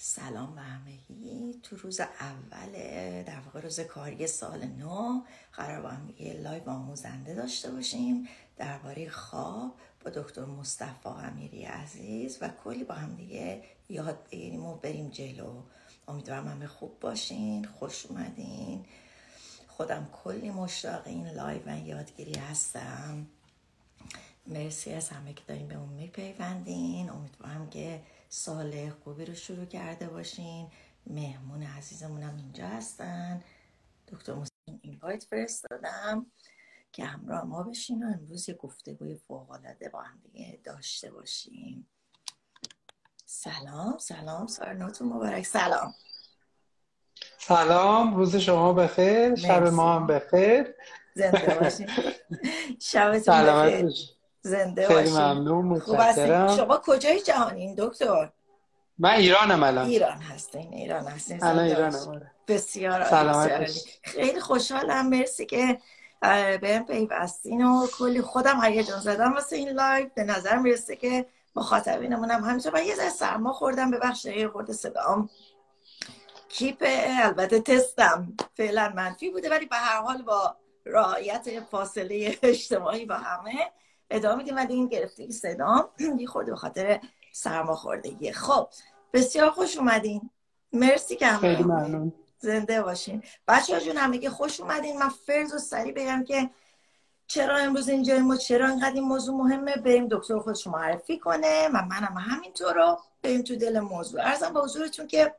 سلام به همگی. تو روز اول در واقع روز کاری سال نو قراره با هم یه live آموزنده داشته باشیم درباره خواب با دکتر مصطفی امیری عزیز و کلی با هم دیگه یاد بگیریم و بریم جلو. امیدوارم همه خوب باشین خوش اومدین. خودم کلی مشتاق این live و یادگیری هستم. مرسی از همه که دارین بهمون می‌پیوندین. امیدوارم که سال خوبی رو شروع کرده باشین. مهمون عزیزمون هم اینجا هستن. دکتر این اینوایت فرستادم که همراه ما بشین و امروز یه گفتگوی فوقالعاده با هم دیگه داشته باشیم. سلام سلام سارنوتون مبارک. سلام. سلام روز شما بخیر شب ما هم بخیر. زنده باشین. شبتون بخیر. زنده خیلی ممنون متشکرم. شما کجای جهانین دکتر؟ من ایرانم الان. ایران هستین ایران هستین. الان ایرانم آره. بسیار سلامت خیلی خوشحالم. مرسی که به پیوستین و کلی خودم هیجان زده‌م واسه این live. به نظر می‌رسه که مخاطبینمون هم همینطور. من یه ذره سرما خوردم. ببخشین یه خورده صدام کیپ البته تستم فعلا منفی بوده ولی به هر حال با رعایت فاصله اجتماعی با همه ادامه میدیم ولی این گرفتگی صدام. یه خورده به خاطر سرما خوردگی خب بسیار خوش اومدین. مرسی که خیلی ممنون. زنده باشین. بچه ها جون همه خوش اومدین. من فرز و سریع بگم که چرا امروز اینجا ما چرا انقدر این موضوع مهمه؟ بریم دکتر خودش معرفی کنه و منم همینطور رو بریم تو دل موضوع. عرضم به حضورتون که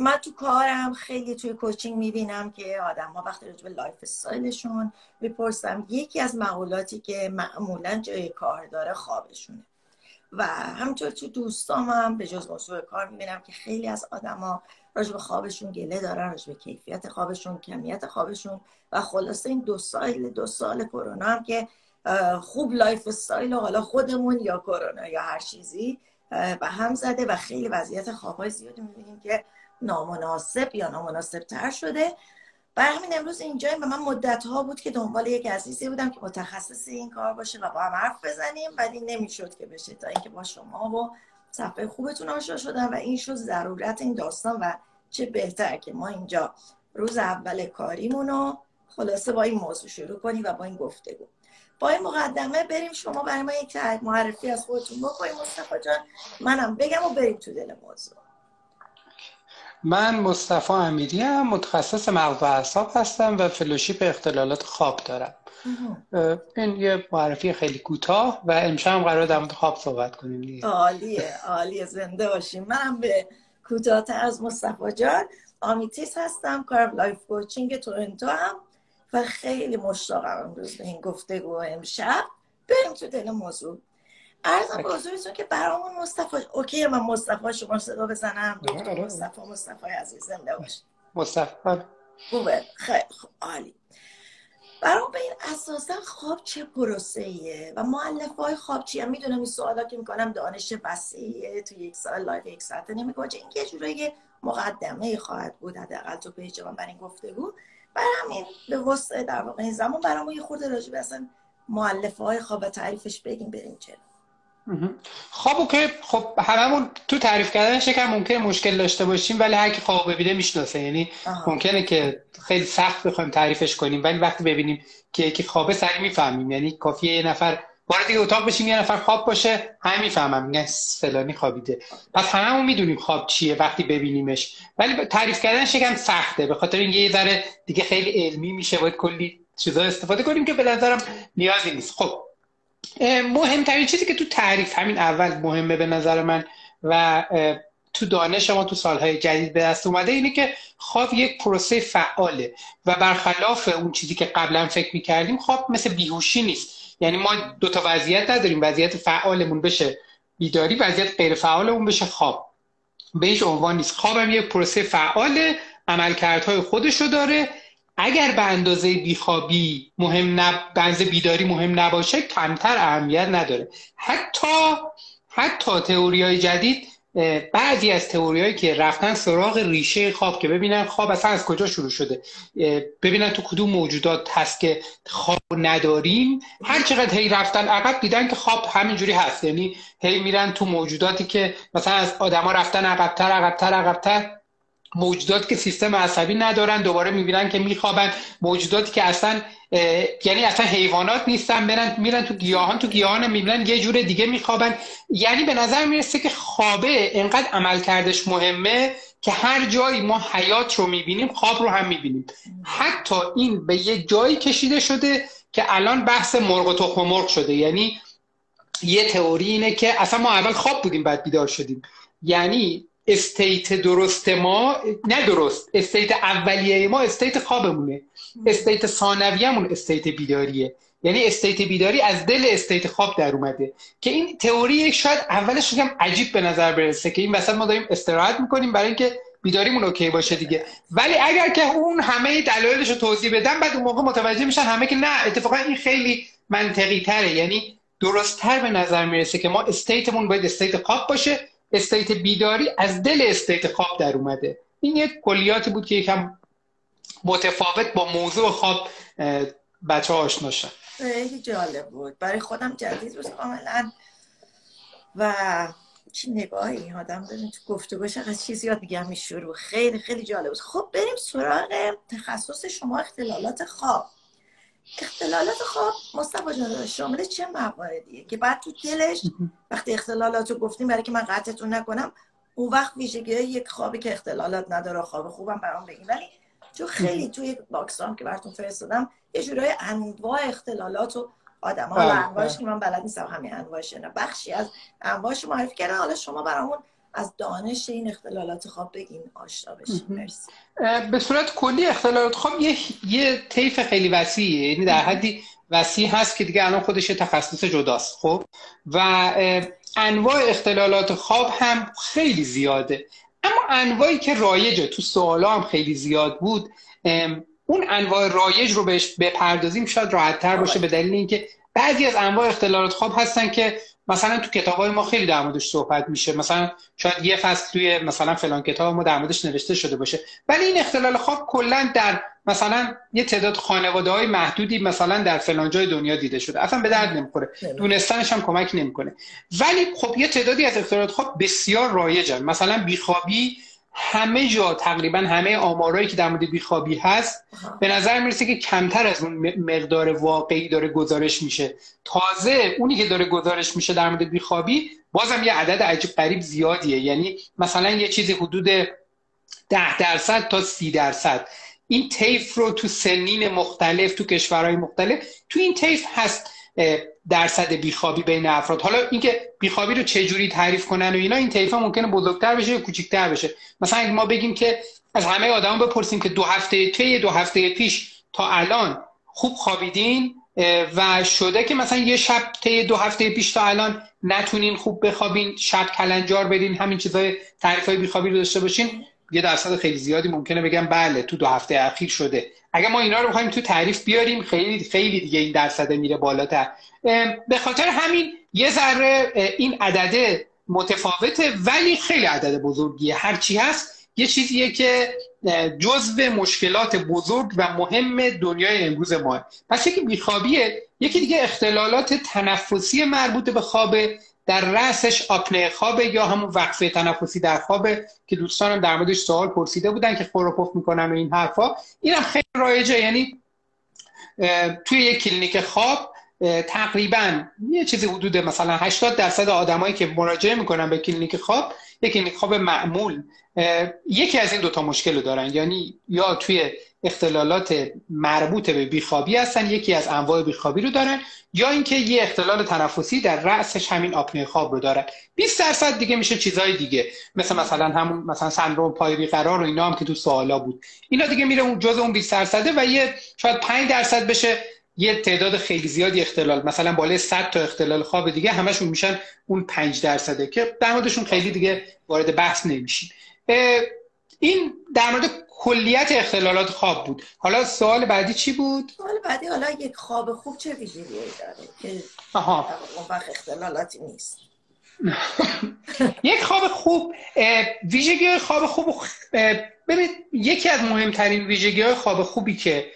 من تو کارم خیلی توی coaching می‌بینم که آدم ها وقتی به lifestyle شون می‌پرسم یکی از مقولاتی که معمولا جای کار داره خوابشونه. و همینطور تو دوستام هم به جز موضوع کار می‌بینم که خیلی از آدما راجع به خوابشون گله دارن راجع به کیفیت خوابشون کمیت خوابشون و خلاصه این دو سال دو سال کرونا هم که خوب lifestyle و حالا خودمون یا کرونا یا هر چیزی به هم زده و خیلی وضعیت خوابهای زیادی می‌بینیم که نامناسب یا نامناسب تر شده. برای همین امروز اینجا و من مدت ها بود که دنبال یک عزیزی بودم که متخصص این کار باشه و با هم حرف بزنیم ولی نمی‌شد که بشه. تا اینکه با شما و صفحه خوبتون آشنا شدم و این شد ضرورت این داستان و چه بهتر که ما اینجا روز اول کاریمون رو خلاصه با این موضوع شروع کنیم و با این گفتگو. با این مقدمه بریم شما برای ما یک معرفی از خودتون بکنیم. مصطفی جان منم بگم و بریم تو دل موضوع. من مصطفی امیری هم متخصص مغز و اعصاب هستم و fellowship اختلالات خواب دارم. این یه معرفی خیلی کوتاه و امشب هم قراره در مورد خواب صحبت کنیم دیگه. عالیه عالیه زنده باشیم. منم به کوتاهتر از مصطفی جان آمیتیس هستم کارم life coaching تورنتو هم و خیلی مشتاقم امروز به این گفتگو امشب. بریم تو دل موضوع. عرضم به حضورتون که برامون مصطفی OK من مصطفی شما صدا بزنم. دکتر مصطفی مصطفی عزیز زنده باش. مصطفی خوبه. خیلی خوب. عالی. برام بگین اساسا خواب چه پروسه ایه و مؤلفه های خواب چیه می‌دونم این سوالا که می‌کنم دانش وسیعیه تو یک سال live یک ساعته نمی‌گنجه این یه جورایی مقدمه خواهد بود. حداقل تو page من برای این گفتگو. برای همین به وسع در واقع این زمان برام یه خورده راجع به اصلا مؤلفه های خواب تعریفش بگیم بریم چرا خوابو که خب هممون تو تعریف کردنش یکم ممکنه مشکل داشته باشیم ولی هر کی خواب ببینه می‌شناسه. یعنی ممکنه که خیلی سخت بخوایم تعریفش کنیم ولی وقتی ببینیم که یکی خوابه سریع می‌فهمیم. یعنی کافیه یه نفر وارد اتاق بشیم یه نفر خواب باشه همه می‌فهمم میگن فلانی خوابیده. پس هممون می‌دونیم خواب چیه وقتی ببینیمش. ولی تعریف کردنش یکم سخته به خاطر این یه ذره دیگه خیلی علمی میشه باید کلی چیزا استفاده کنیم که به نظرم نیازی نیست. خب مهمترین چیزی که تو تعریف همین اول مهمه به نظر من و تو دانش ما تو سالهای جدید به دست اومده اینه که خواب یک پروسه فعاله و برخلاف اون چیزی که قبلا فکر می‌کردیم خواب مثل بیهوشی نیست. یعنی ما دو تا وضعیت نداریم. وضعیت فعالمون بشه بیداری وضعیت غیر فعالمون بشه خواب. به هیچ عنوان نیست. خواب هم یک پروسه فعال عملکردهای خودشو داره اگر به اندازه بیخوابی مهم نب... به بیداری مهم نباشه کمتر اهمیت نداره. حتی حتی تئوری های جدید بعضی از تئوریایی که رفتن سراغ ریشه خواب که ببینن خواب اصلا از کجا شروع شده؟ ببینن تو کدوم موجودات هست که خواب نداریم. هر چقدر هی رفتن عقب دیدن که خواب همینجوری هست. یعنی هی میرن تو موجوداتی که مثلا از آدما رفتن عقبتر عقبتر عقبتر. موجوداتی که سیستم عصبی ندارن دوباره می‌بینن که میخوابن. موجوداتی که اصلا یعنی اصلا حیوانات نیستن برن میرن تو گیاهان تو گیاهان می‌بینن یه جور دیگه میخوابن. یعنی به نظر می‌رسه که خوابه انقدر عملکردش مهمه که هر جایی ما حیات رو می‌بینیم خواب رو هم می‌بینیم. حتی این به یه جایی کشیده شده که الان بحث مرغ و تخم مرغ شده. یعنی یه تئوری اینه که اصلا ما اول خواب بودیم بعد بیدار شدیم. یعنی state درست ما نه درست state اولیه ما state خوابمونه. state ثانویه‌مون state بیداریه. یعنی state بیداری از دل state خواب در اومده. که این تئوری شاید اولش هم عجیب به نظر برسه که این وسط ما داریم استراحت می‌کنیم برای اینکه بیداریمون OK باشه دیگه. ولی اگر که اون همه دلایلش رو توضیح بدم بعد اون موقع متوجه میشن همه که نه اتفاقا این خیلی منطقی تره یعنی درست تر به نظر می‌رسه که ما state مون باید state خواب باشه. state بیداری از دل state خواب در اومده. این یک کلیاتی بود که یکم متفاوت با موضوع خواب بچه ها آشنا شد خیلی جالب بود. برای خودم جدید بود کاملا. و چی نگاهی آدم ببین تو گفتگو چقدر چیزی یاد میگم شروع. خیلی خیلی جالب بود. خب بریم سراغ تخصص شما اختلالات خواب. اختلالات خواب مصطفی جان شامل چه مواردیه؟ که بعد تو دلش وقتی اختلالات رو گفتیم برای که من قطعتون نکنم اون وقت ویژگی یک خوابی که اختلالات نداره خواب خوبم برام بگیم. ولی چون خیلی توی باکس هم که براتون فرستادم یه جورای انواع اختلالات و آدم ها بله، انواعش بله. که من بلد نیستم همین انواعش نه بخشی از انواعش معرفی کردن. حالا شما برامون از دانش این اختلالات خواب بگین آشنا بشین مرسی. به صورت کلی اختلالات خواب یه, یه طیف خیلی وسیعه. یعنی در حدی وسیع هست که دیگه الان خودش تخصص جداست خب؟ و انواع اختلالات خواب هم خیلی زیاده. اما انواعی که رایجه تو سوالا هم خیلی زیاد بود اون انواع رایج رو بهش بپردازیم شاید راحت تر باشه به دلیل اینکه بعضی از انواع اختلالات خواب هستن که مثلا تو کتاب های ما خیلی در موردش صحبت میشه. مثلا شاید یه فصل توی مثلا فلان کتاب ما در موردش نوشته شده باشه. ولی این اختلال خواب کلا در مثلا یه تعداد خانواده های محدودی مثلا در فلان جای دنیا دیده شده. اصلا به درد نمی‌خوره. دونستانش هم کمک نمی‌کنه. ولی خب یه تعدادی از اختلالات خواب بسیار رایجن. مثلا بیخوابی همه جا تقریبا همه آمارایی که در مورد بیخوابی هست به نظر می‌رسه که کمتر از اون مقدار واقعی داره گزارش میشه. تازه اونی که داره گزارش میشه در مورد بیخوابی بازم یه عدد عجیب قریب زیادیه. یعنی مثلا یه چیزی حدود ده درصد تا سی درصد. این تیف رو تو سنین مختلف تو کشورهای مختلف تو این تیف هست. درصد بیخوابی بین افراد. حالا اینکه بیخوابی رو چه جوری تعریف کنن و اینا این طیف ممکنه بزرگتر بشه یا کوچیک‌تر بشه. مثلا ما بگیم که از همه آدما بپرسیم که دو هفته طی دو هفته پیش تا الان خوب خوابیدین و شده که مثلا یه شب طی دو هفته پیش تا الان نتونین خوب بخوابین شب کلنجار بدین همین چیزای تعریف های بیخوابی رو داشته باشین یه درصد خیلی زیادی ممکنه بگم بله تو دو هفته اخیر شده. اگر ما اینا رو بخوایم تو تعریف بیاریم خیلی خیلی دیگه این درصد میره بالاتر. به خاطر همین یه ذره این عدده متفاوته ولی خیلی عدد بزرگیه. هرچی هست یه چیزیه که جزو مشکلات بزرگ و مهم دنیای امروز ما پس یکی بیخوابیه یکی دیگه اختلالات تنفسی مربوط به خوابه در رأسش آپنه خوابه یا همون وقفه تنفسی در خوابه که دوستانم در موردش سوال پرسیده بودن که خور می‌کنن و این حرفا. اینم خیلی رایجه یعنی توی یک کلینیک خواب تقریبا یه چیزی حدود مثلا 80 درصد آدمایی که مراجعه می‌کنن به کلینیک خواب یک کلینیک خواب معمول. یکی از این دوتا مشکل رو دارن. یعنی یا توی اختلالات مربوط به بیخوابی هستن یکی از انواع بیخوابی رو دارن یا اینکه یه اختلال تنفسی در رأسش همین آپنه خواب رو دارن. 20 درصد دیگه میشه چیزهای دیگه. مثل مثلا همون مثلا سندروم پای بیقرار و اینا هم که تو سوالا بود. اینا دیگه میره اون جزء اون 20 درصده و یه شاید 5 درصد بشه یه تعداد خیلی زیادی اختلال. مثلا بالای 100 تا اختلال خواب دیگه همشون میشن اون 5 درصده که در خیلی دیگه وارد بحث نمیشین این در مورد کلیت اختلالات خواب بود. حالا سوال بعدی چی بود؟ سوال بعدی حالا یک خواب خوب چه ویژگی داره که آها. اون وقت اختلالاتی نیست؟ یک خواب خوب ویژگی خواب خوب ببینید یکی از مهمترین ویژگی های خواب خوبی که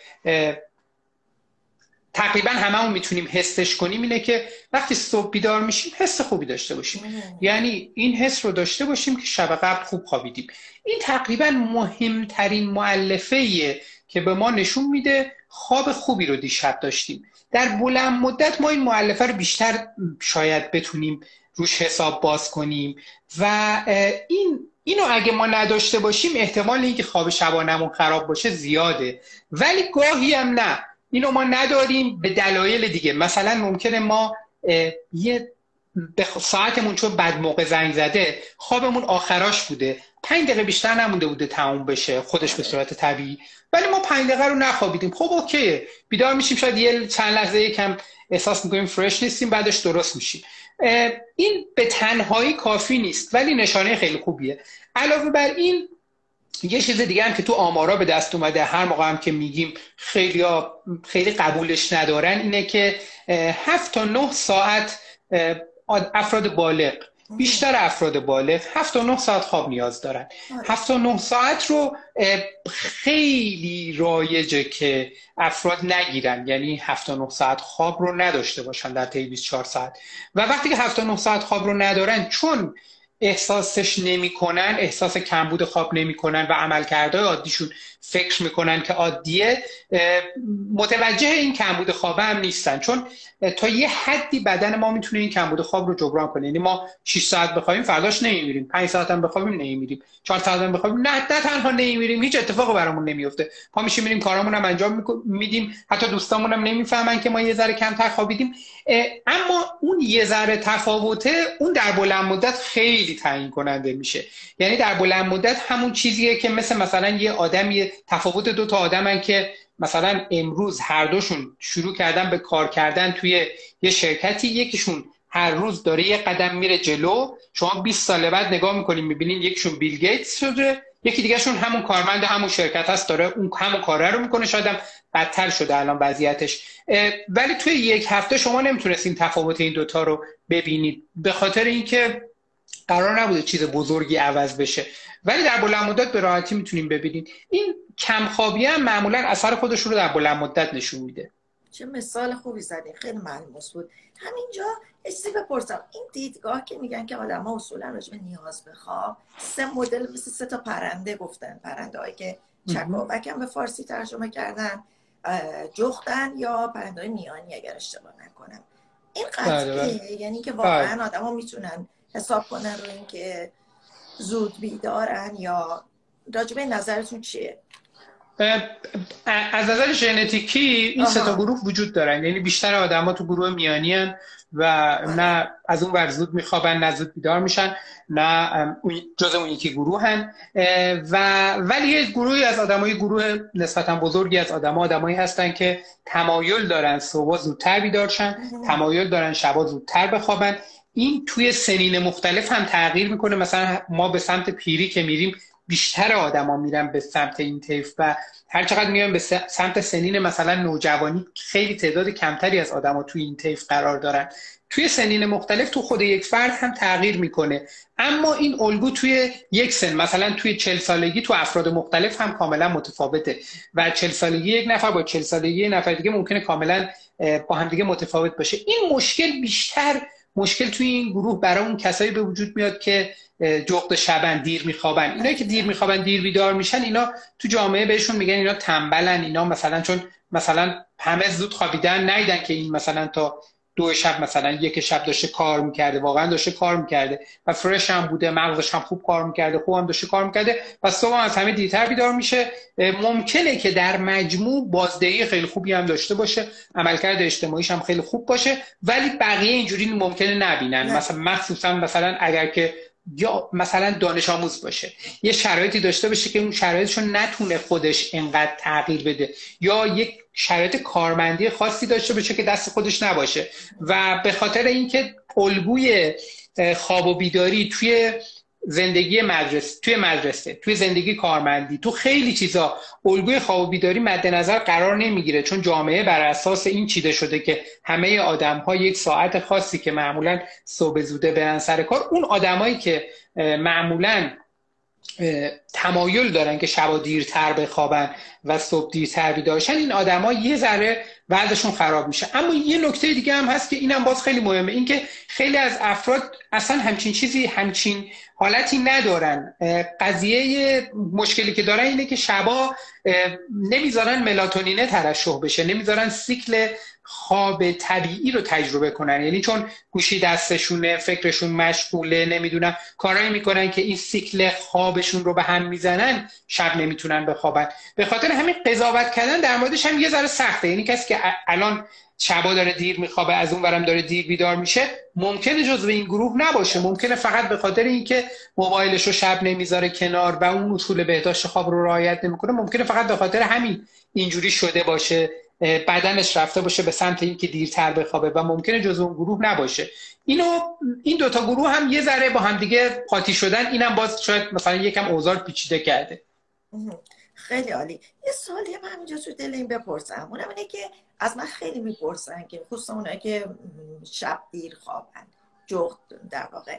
تقریبا هممون می‌تونیم حسش کنیم اینه که وقتی صبح بیدار میشیم حس خوبی داشته باشیم. یعنی این حس رو داشته باشیم که شب قبل خوب خوابیدیم. این تقریبا مهمترین معلفه که به ما نشون میده خواب خوبی رو دیشب داشتیم. در بلند مدت ما این معلفه رو بیشتر شاید بتونیم روش حساب باز کنیم و این اینو اگه ما نداشته باشیم احتمال اینکه خواب شبانمون خراب باشه زیاده. ولی گاهی هم نه. اینو ما نداریم به دلایل دیگه. مثلا ممکنه ما یه به ساعتمون چون بد موقع زنگ زده خوابمون آخراش بوده. پنج دقیقه بیشتر نمونده بوده تموم بشه خودش به صورت طبیعی. ولی ما پنج دقیقه رو نخوابیدیم. خب اوکیه. بیدار میشیم شاید یه چند لحظه یکم احساس می‌کنیم فرش نیستیم بعدش درست میشیم. این به تنهایی کافی نیست ولی نشانه خیلی خوبیه. علاوه بر این یه چیز دیگه هم که تو آمارا به دست اومده هر موقع هم که میگیم خیلی خیلی قبولش ندارن اینه که هفت تا نه ساعت افراد بالغ بیشتر افراد بالغ هفت تا نه ساعت خواب نیاز دارن. آره. هفت تا نه ساعت رو خیلی رایجه که افراد نگیرن. یعنی هفت تا نه ساعت خواب رو نداشته باشن در طی 24 ساعت. و وقتی که هفت تا نه ساعت خواب رو ندارن چون احساسش نمی‌کنن احساس کمبود خواب نمی‌کنن و عملکردهای عادیشون فکر می‌کنن که عادیه متوجه این کمبود خواب هم نیستن. چون تا یه حدی بدن ما می‌تونه این کمبود خواب رو جبران کنه. یعنی ما 6 ساعت بخوایم فرداش نمیمیریم. 5 ساعت هم بخوابیم نمیمیریم. 4 ساعت هم بخوابیم نه نه تنها نمیمیریم. هیچ اتفاقی برامون نمیفته پا میشیم میریم کارامون هم انجام میدیم. حتی دوستامون هم نمی‌فهمن که ما یه ذره کمتر خوابیدیم. اما اون یه ذره تفاوته اون در بلند مدت خیلی تعیین کننده میشه. یعنی در بلند مدت همون چیزیه که مثل مثلا یه آدمی تفاوت دو تا آدمن که مثلا امروز هر دوشون شروع کردن به کار کردن توی یه شرکتی یکیشون هر روز داره یه قدم میره جلو. شما 20 سال بعد نگاه می‌کنین می‌بینین یکیشون بیل گیتس شده یکی دیگهشون همون کارمند همون شرکت هست داره اون همون کاره رو می‌کنه. شاید هم بدتر شده الان وضعیتش. ولی توی یک هفته شما نمی‌تونستین تفاوت این دوتا رو ببینید به خاطر اینکه قرار نبوده چیز بزرگی عوض بشه. ولی در بلند مدت به راحتی می‌تونیم ببینید. این کمخوابی هم معمولا اثر خودش رو در بلند مدت نشون میده. چه مثال خوبی زدین خیلی ملموس بود. همینجا چیزی بپرسم. این دیدگاه که میگن که آدم ها اصولا راجع نیاز بخواب سه مدل مثل سه تا پرنده گفتن. پرنده هایی که چکاوک هم به فارسی ترجمه کردن جختن یا پرنده های میانی اگر اشتباه نکنم. این قطعه بله، بله. یعنی که واقعا بله. آدم ها می‌تونن حساب کنن رو اینکه زود بیدارن یا راجبه نظرتون چیه؟ از نظر ژنتیکی این سه تا گروه وجود دارن. یعنی بیشتر آدما تو گروه میانی هن و نه از اون ور زود میخوابن نه زود بیدار میشن نه جز اون یکی گروه هن. و ولی یه گروهی از آدمای گروه نسبتا بزرگی از آدما آدمایی هستن که تمایل دارن صبح زودتر بیدار شن تمایل دارن شبا زودتر بخوابن. این توی سنین مختلف هم تغییر می‌کنه. مثلا ما به سمت پیری که میریم بیشتر آدما میرن به سمت این طیف و هر چقدر میان به سمت سنین مثلا نوجوانی خیلی تعداد کمتری از آدما توی این طیف قرار دارن. توی سنین مختلف تو خود یک فرد هم تغییر می‌کنه. اما این الگو توی یک سن مثلا توی چل سالگی تو افراد مختلف هم کاملا متفاوته و چل سالگی یک نفر با چل سالگی یک نفر دیگه ممکنه کاملا با هم دیگه متفاوت باشه. این مشکل بیشتر مشکل توی این گروه برای اون کسایی به وجود میاد که جغد شبن دیر میخوابن. اینا که دیر میخوابن دیر بیدار میشن اینا تو جامعه بهشون میگن اینا تنبلن. اینا مثلا چون مثلا همه زود خوابیدن نیدن که این مثلا تا دو شب مثلا یک شب داشته کار می‌کرده واقعا داشته کار می‌کرده و فرش هم بوده مغزش هم خوب کار می‌کرده خوب هم داشته کار می‌کرده و صبح از همه دیرتر بیدار میشه. ممکنه که در مجموع بازدهی خیلی خوبی هم داشته باشه عملکرد اجتماعیش هم خیلی خوب باشه ولی بقیه اینجوری ممکنه نبینن. مثلا مخصوصا مثلا اگر که یا مثلا دانش آموز باشه. یه شرایطی داشته باشه که اون شرایطشون نتونه خودش انقدر تغییر بده. یا یک شرایط کارمندی خاصی داشته باشه که دست خودش نباشه. و به خاطر اینکه الگوی خواب و بیداری توی زندگی مدرسه توی مدرسه توی زندگی کارمندی تو خیلی چیزا الگوی خواب و بیداری مد نظر قرار نمی‌گیره چون جامعه بر اساس این چیده شده که همه آدم ها یک ساعت خاصی که معمولا صبح زوده برن سر کار اون آدمایی که معمولا تمایل دارن که شبا دیرتر بخوابن و صبح دیرتر بیدارشن. این آدما یه ذره وضعشون خراب میشه. اما یه نکته دیگه هم هست که اینم باز خیلی مهمه. اینکه خیلی از افراد اصلا همچین چیزی همچین حالتی ندارن. قضیه مشکلی که دارن اینه که شبا نمی‌ذارن ملاتونینه ترشح بشه. نمی‌ذارن سیکل خواب طبیعی رو تجربه کنن. یعنی چون گوشی دستشونه فکرشون مشغوله نمی‌دونن. کارایی می‌کنن که این سیکل خوابشون رو به هم می‌زنن شب نمی‌تونن بخوابن. به خاطر همین قضاوت کردن در موردش هم یه ذره سخته. یعنی کسی که الان شبا داره دیر میخوابه از اون ورم داره دیر بیدار میشه ممکنه جزو این گروه نباشه. ممکنه فقط به خاطر اینکه موبایلش رو شب نمی‌ذاره کنار و اون اصول بهداشت خواب رو رعایت نمی‌کنه. ممکنه فقط به خاطر همین اینجوری شده باشه. بدنش رفته باشه به سمت اینکه دیرتر بخوابه و ممکنه جز اون گروه نباشه. اینو این دوتا گروه هم یه ذره با همدیگه قاطی شدن اینم باز شاید مثلا یکم اوزار پیچیده کرده. خیلی عالی. یه سوالی هم همینجا تو دل این بپرسم. اونم اینه که از من خیلی می‌پرسن که خصوصا اونایی که شب دیر خوابن جغد در واقع.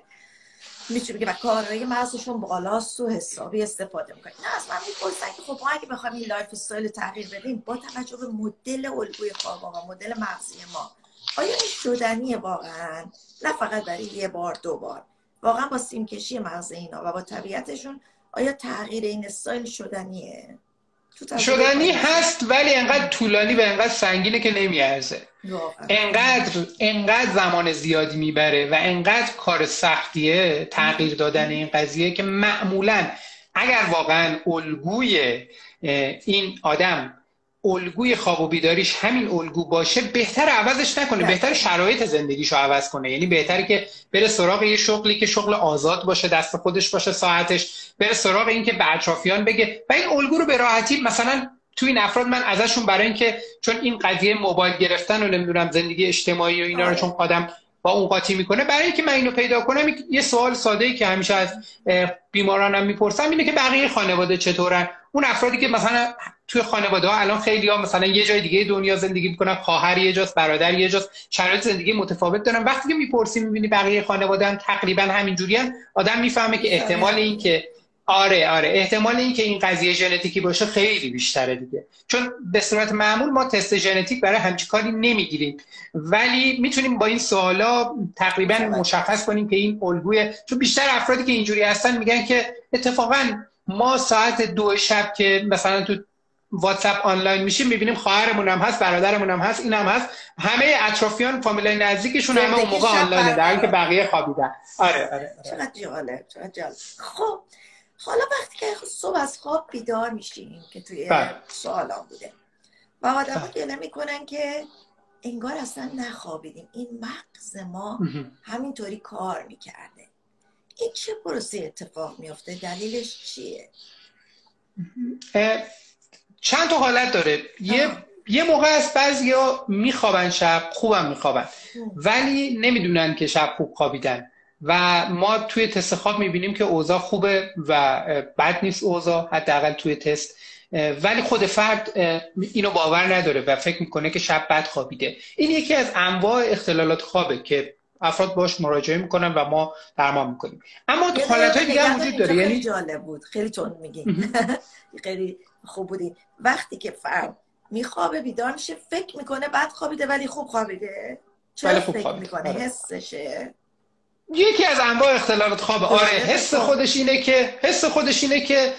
می‌تونه که کارهای مغزشون بالاست و حسابی استفاده می‌کنه نه از من می‌پرسن که خب ما اگه بخوایم این lifestyle تغییر بدیم با توجه به مدل الگوی خواب و مدل مغزی ما آیا این شدنیه واقعا؟ نه فقط برای یه بار دو بار. واقعا با سیمکشی مغز اینا و با طبیعتشون آیا تغییر این استایل شدنیه؟ شدنی هست ولی انقدر طولانی و انقدر سنگینه که نمیارزه. انقدر انقدر زمان زیادی می‌بره و انقدر کار سختیه تغییر دادن این قضیه که معمولا اگر واقعا الگوی این آدم الگوی خواب و بیداریش همین الگو باشه بهتر عوضش نکنه بهتر شرایط زندگیشو عوض کنه. یعنی بهتره که بره سراغ یه شغلی که شغل آزاد باشه دست خودش باشه ساعتش بره سراغ این که به اطرافیان بگه و این الگو رو به راحتی مثلا توی این افراد من ازشون برای اینکه چون این قضیه موبایل گرفتن و نمی‌دونم زندگی اجتماعی و اینا رو آره. چون آدم با اون قاطی می‌کنه برای اینکه من اینو پیدا کنم یه سوال ساده ای که همیشه از بیمارانم می‌پرسم اینه که بقیه خانواده چطورن اون افرادی که مثلا توی خانواده ها الان خیلی ها مثلا یه جای دیگه دنیا زندگی می‌کنن خواهر یه جاست برادر یه جاست شرایط زندگی متفاوت دارن وقتی که می‌پرسی می‌بینی بقیه خانواده هم تقریبا همینجوریان آدم می‌فهمه که احتمال این که آره آره. احتمال این که این قضیه ژنتیکی باشه خیلی بیشتره دیگه. چون به صورت معمول ما تست ژنتیک برای همچین کاری نمی‌گیریم. ولی می‌تونیم با این سوالا تقریبا مشخص کنیم که این الگوی چون بیشتر افرادی که اینجوری هستن میگن که اتفاقا ما ساعت دو شب که مثلا تو واتساپ آنلاین میشیم می‌بینیم خواهرمون هم هست برادرمون هم هست این هم هست. همه اطرافیان فامیلای نزدیکشون همه اون موقع آنلاینه در که بقیه خوابیدن. آره آره, آره. چقدر خب حالا وقتی که صبح از خواب بیدار میشیم که توی بله. سوالان بوده. و آدم ها بله. گله می‌کنن که انگار اصلا نخوابیدیم. این مغز ما همینطوری کار می‌کرده. این چه پروسه اتفاق میفته دلیلش چیه؟ چند تا حالت داره. یه یه موقع است بعضی ها میخوابن شب خوبم میخوابن. ولی نمی‌دونن که شب خوب خوابیدن. و ما توی تست خواب می‌بینیم که اوضاع خوبه و بد نیست اوضاع حداقل توی تست. ولی خود فرد اینو باور نداره و فکر می‌کنه که شب بد خوابیده. این یکی از انواع اختلالات خوابه که افراد باش مراجعه می‌کنن و ما درمان می‌کنیم. اما حالت های دیگه هم وجود داره یعنی جالب بود. خیلی تون میگیم خیلی خوب بودی. وقتی که فرد میخوابه بیدار میشه فکر می‌کنه بد خوابیده ولی خوب خوابیده. چرا فکر می‌کنه؟ آره. حسشه. یکی از انواع اختلالات خواب. آره حس خودش اینه که حس خودش اینه که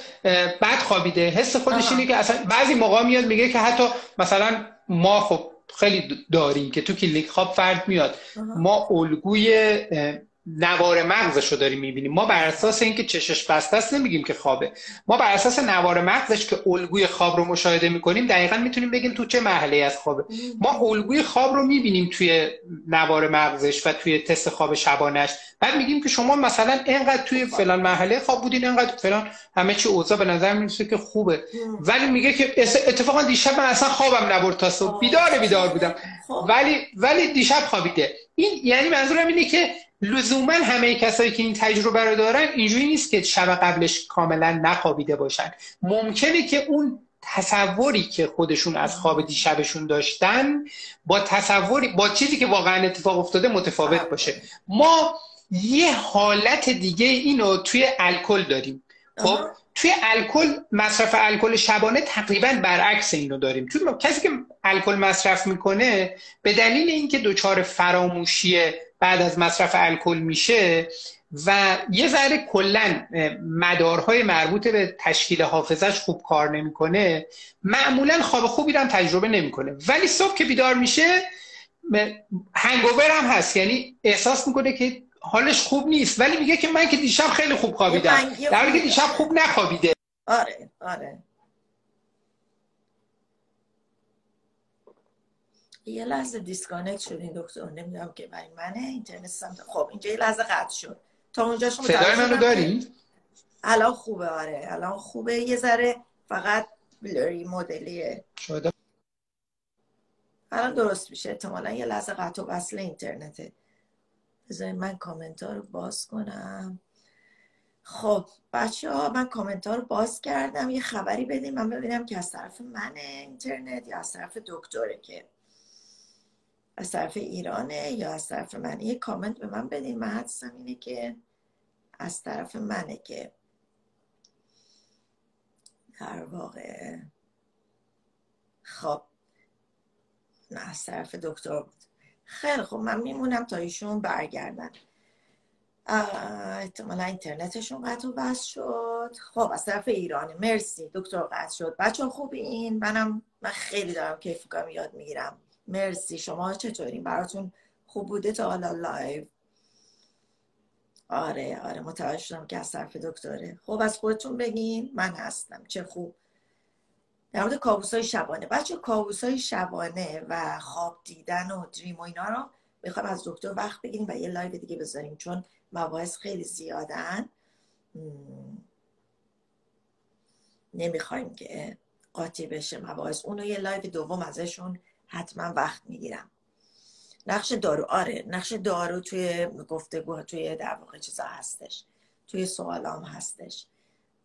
بد خوابیده. حس خودش اینه که اصلا بعضی موقع میاد میگه که حتی مثلا ما خب خیلی داریم که تو کلینیک خواب فرد میاد. ما الگوی نوار مغزش رو داریم می‌بینیم. ما بر اساس اینکه چشش بسته است نمیگیم که خوابه. ما بر اساس نوار مغزش که الگوی خواب رو مشاهده می‌کنیم دقیقا می‌تونیم بگیم تو چه مرحله از خوابه. ما الگوی خواب رو می‌بینیم توی نوار مغزش و توی تست خواب شبانش بعد میگیم که شما مثلا اینقدر توی فلان مرحله خواب بودین اینقدر فلان همه چی اوضاع به نظر می‌رسه که خوبه. ولی میگه که اتفاقا دیشب من اصلا خوابم نبرد تا بیدار بیدار بودم. خب. ولی ولی دیشب خوابیده. این یعنی منظورم اینه که لزوما همه کسایی که این تجربه رو دارن اینجوری نیست که شب قبلش کاملا نخوابیده باشن. ممکنه که اون تصوری که خودشون از خواب دیشبشون داشتن با تصوری با چیزی که واقعا اتفاق افتاده متفاوت باشه. ما یه حالت دیگه اینو توی الکل داریم. خب توی الکل مصرف الکل شبانه تقریبا برعکس اینو داریم. توی کسی که الکل مصرف می‌کنه به دلیل اینکه دچار فراموشی بعد از مصرف الکل میشه و یه ذره کلا مدارهای مربوط به تشکیل حافظش خوب کار نمی‌کنه. معمولا خواب خوبی رو هم تجربه نمی‌کنه. ولی صبح که بیدار میشه hangover هم هست. یعنی احساس می‌کنه که حالش خوب نیست. ولی میگه که من که دیشب خیلی خوب خوابیدم. در حالی که دیشب خوب نخوابیده. آره آره. یه لحظه disconnect شد این دکتر. نمی‌دونم که برای منه اینترنت سمت خب اینجا یه لحظه قطع شد. تا اونجا شما صدای منو داری؟ الان خوبه آره. الان خوبه. یه ذره فقط بلوری مدلیه شده. الان درست میشه. احتمالا یه لحظه قطع و وصل اینترنته. بذارید من کامنت ها رو باز کنم. خب بچه ها من کامنت ها رو باز کردم. یه خبری بدیم من ببینم که از طرف منه اینترنت یا از طرف دکتره که از طرف ایرانه یا از طرف منه یه کامنت به من بدین من حدثم اینه که از طرف منه که در واقع خب نه از طرف دکتر بود. خیلی خب من میمونم تا ایشون برگردن. احتمالا اینترنتشون قطع و بس شد. خب از طرف ایرانی. مرسی دکتر قطع شد. بچه خوبی این منم من خیلی دارم کیف یاد می‌گیرم. مرسی. شما چطورین؟ براتون خوب بوده تا حالا live؟ آره آره. متوجه شدم که از طرف دکتره. خب از خودتون بگین. من هستم. چه خوب. در مورد کابوس های شبانه. بچه کابوس های شبانه و خواب دیدن و dream و اینا رو می‌خوایم از دکتر وقت بگیریم و یه live دیگه بذاریم چون مباحث خیلی زیادن. نمی‌خوایم که قاطی بشه مباحث. اونو یه live دوم ازشون حتما وقت می‌گیرم. نقش دارو آره نقش دارو توی گفتگو توی در واقع چیزا هستش. توی سوالام هستش.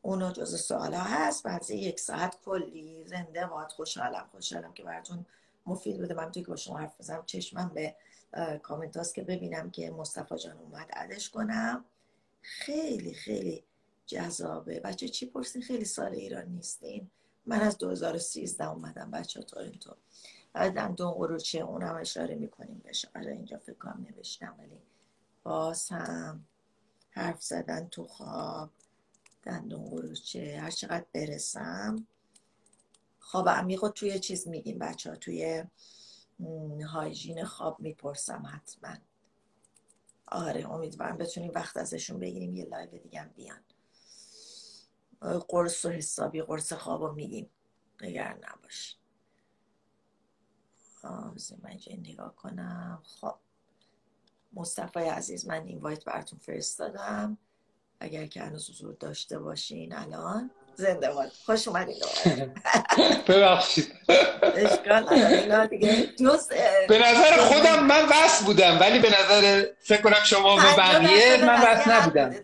اونو جز سوال ها هست. بعد یک ساعت کلی زنده باد. خوشحالم خوشحالم که براتون مفید بوده. من توی که با شما حرف بزنم چشمم به کامنت که ببینم که مصطفی جان اومد add ش کنم. خیلی خیلی جذابه. بچه چی پرسین؟ خیلی سال ایران نیستین. من از 2013 اومدم بچه تورنتو دندون قروچه اونم اشاره می‌کنیم بشه آره اینجا فکر نوشتم ولی باز هم حرف زدن تو خواب دندون قروچه هر چقدر برسم. خواب عمیق توی چیز میگیم بچه ها توی هایجین خواب می‌پرسم حتما. آره امیدوارم بتونیم وقت ازشون بگیریم یه live دیگه بیان. قرص و حسابی قرص خواب رو میگیم. نگران نباش من اینجا نگاه کنم. خب. مصطفی عزیز من این وایت براتون فرستادم. اگر که هنوز حضور داشته باشین الان زنده باد. خوش اومدین. ببخشید. اشکال به نظر خودم من وصل بودم ولی به نظر فکر کنم شما و بقیه من وصل نبودم.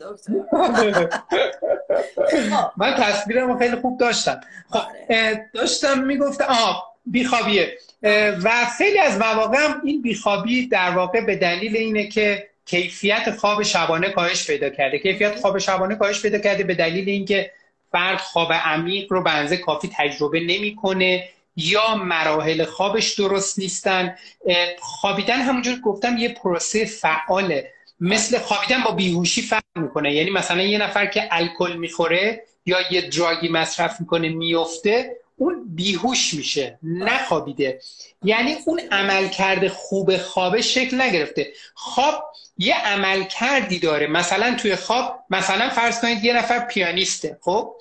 خب. من تصویرم خیلی خوب داشتم. خب آره. داشتم می‌گفتم آه بیخوابیه. و خیلی از مواقع هم این بیخوابی در واقع به دلیل اینه که کیفیت خواب شبانه کاهش پیدا کرده. کیفیت خواب شبانه کاهش پیدا کرده به دلیل اینکه فرد خواب عمیق رو به کافی تجربه نمی‌کنه یا مراحل خوابش درست نیستن. خوابیدن همونجور گفتم یه پروسه فعاله. مثل خوابیدن با بیهوشی فرق می‌کنه. یعنی مثلا یه نفر که الکل می‌خوره یا یه دراگی مصرف می‌کنه میفته اون بیهوش میشه نخوابیده. یعنی اون عملکرد خوب خوابه شکل نگرفته. خواب یه عمل کردی داره. مثلا توی خواب مثلا فرض کنید یه نفر پیانیسته خب؟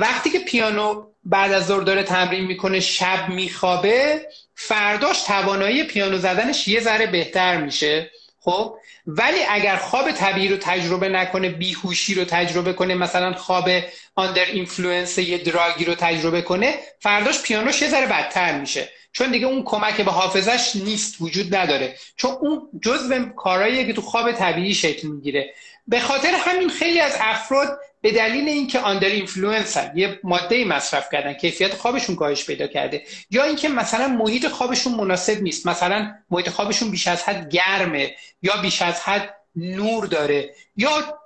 وقتی که پیانو بعد از ظهر داره تمرین می‌کنه شب میخوابه فرداش توانایی پیانو زدنش یه ذره بهتر میشه. خب؟ ولی اگر خواب طبیعی رو تجربه نکنه بیهوشی رو تجربه کنه مثلا خواب under influence یه drug ی رو تجربه کنه فرداش پیانوش یه ذره بدتر میشه. چون دیگه اون کمک به حافظش نیست وجود نداره. چون اون جزء کارهاییه که تو خواب طبیعی شکل می‌گیره. به خاطر همین خیلی از افراد به دلیل اینکه under influence یه ماده مصرف کردن کیفیت خوابشون کاهش پیدا کرده. یا اینکه مثلا محیط خوابشون مناسب نیست مثلا محیط خوابشون بیش از حد گرمه یا بیش از حد نور داره یا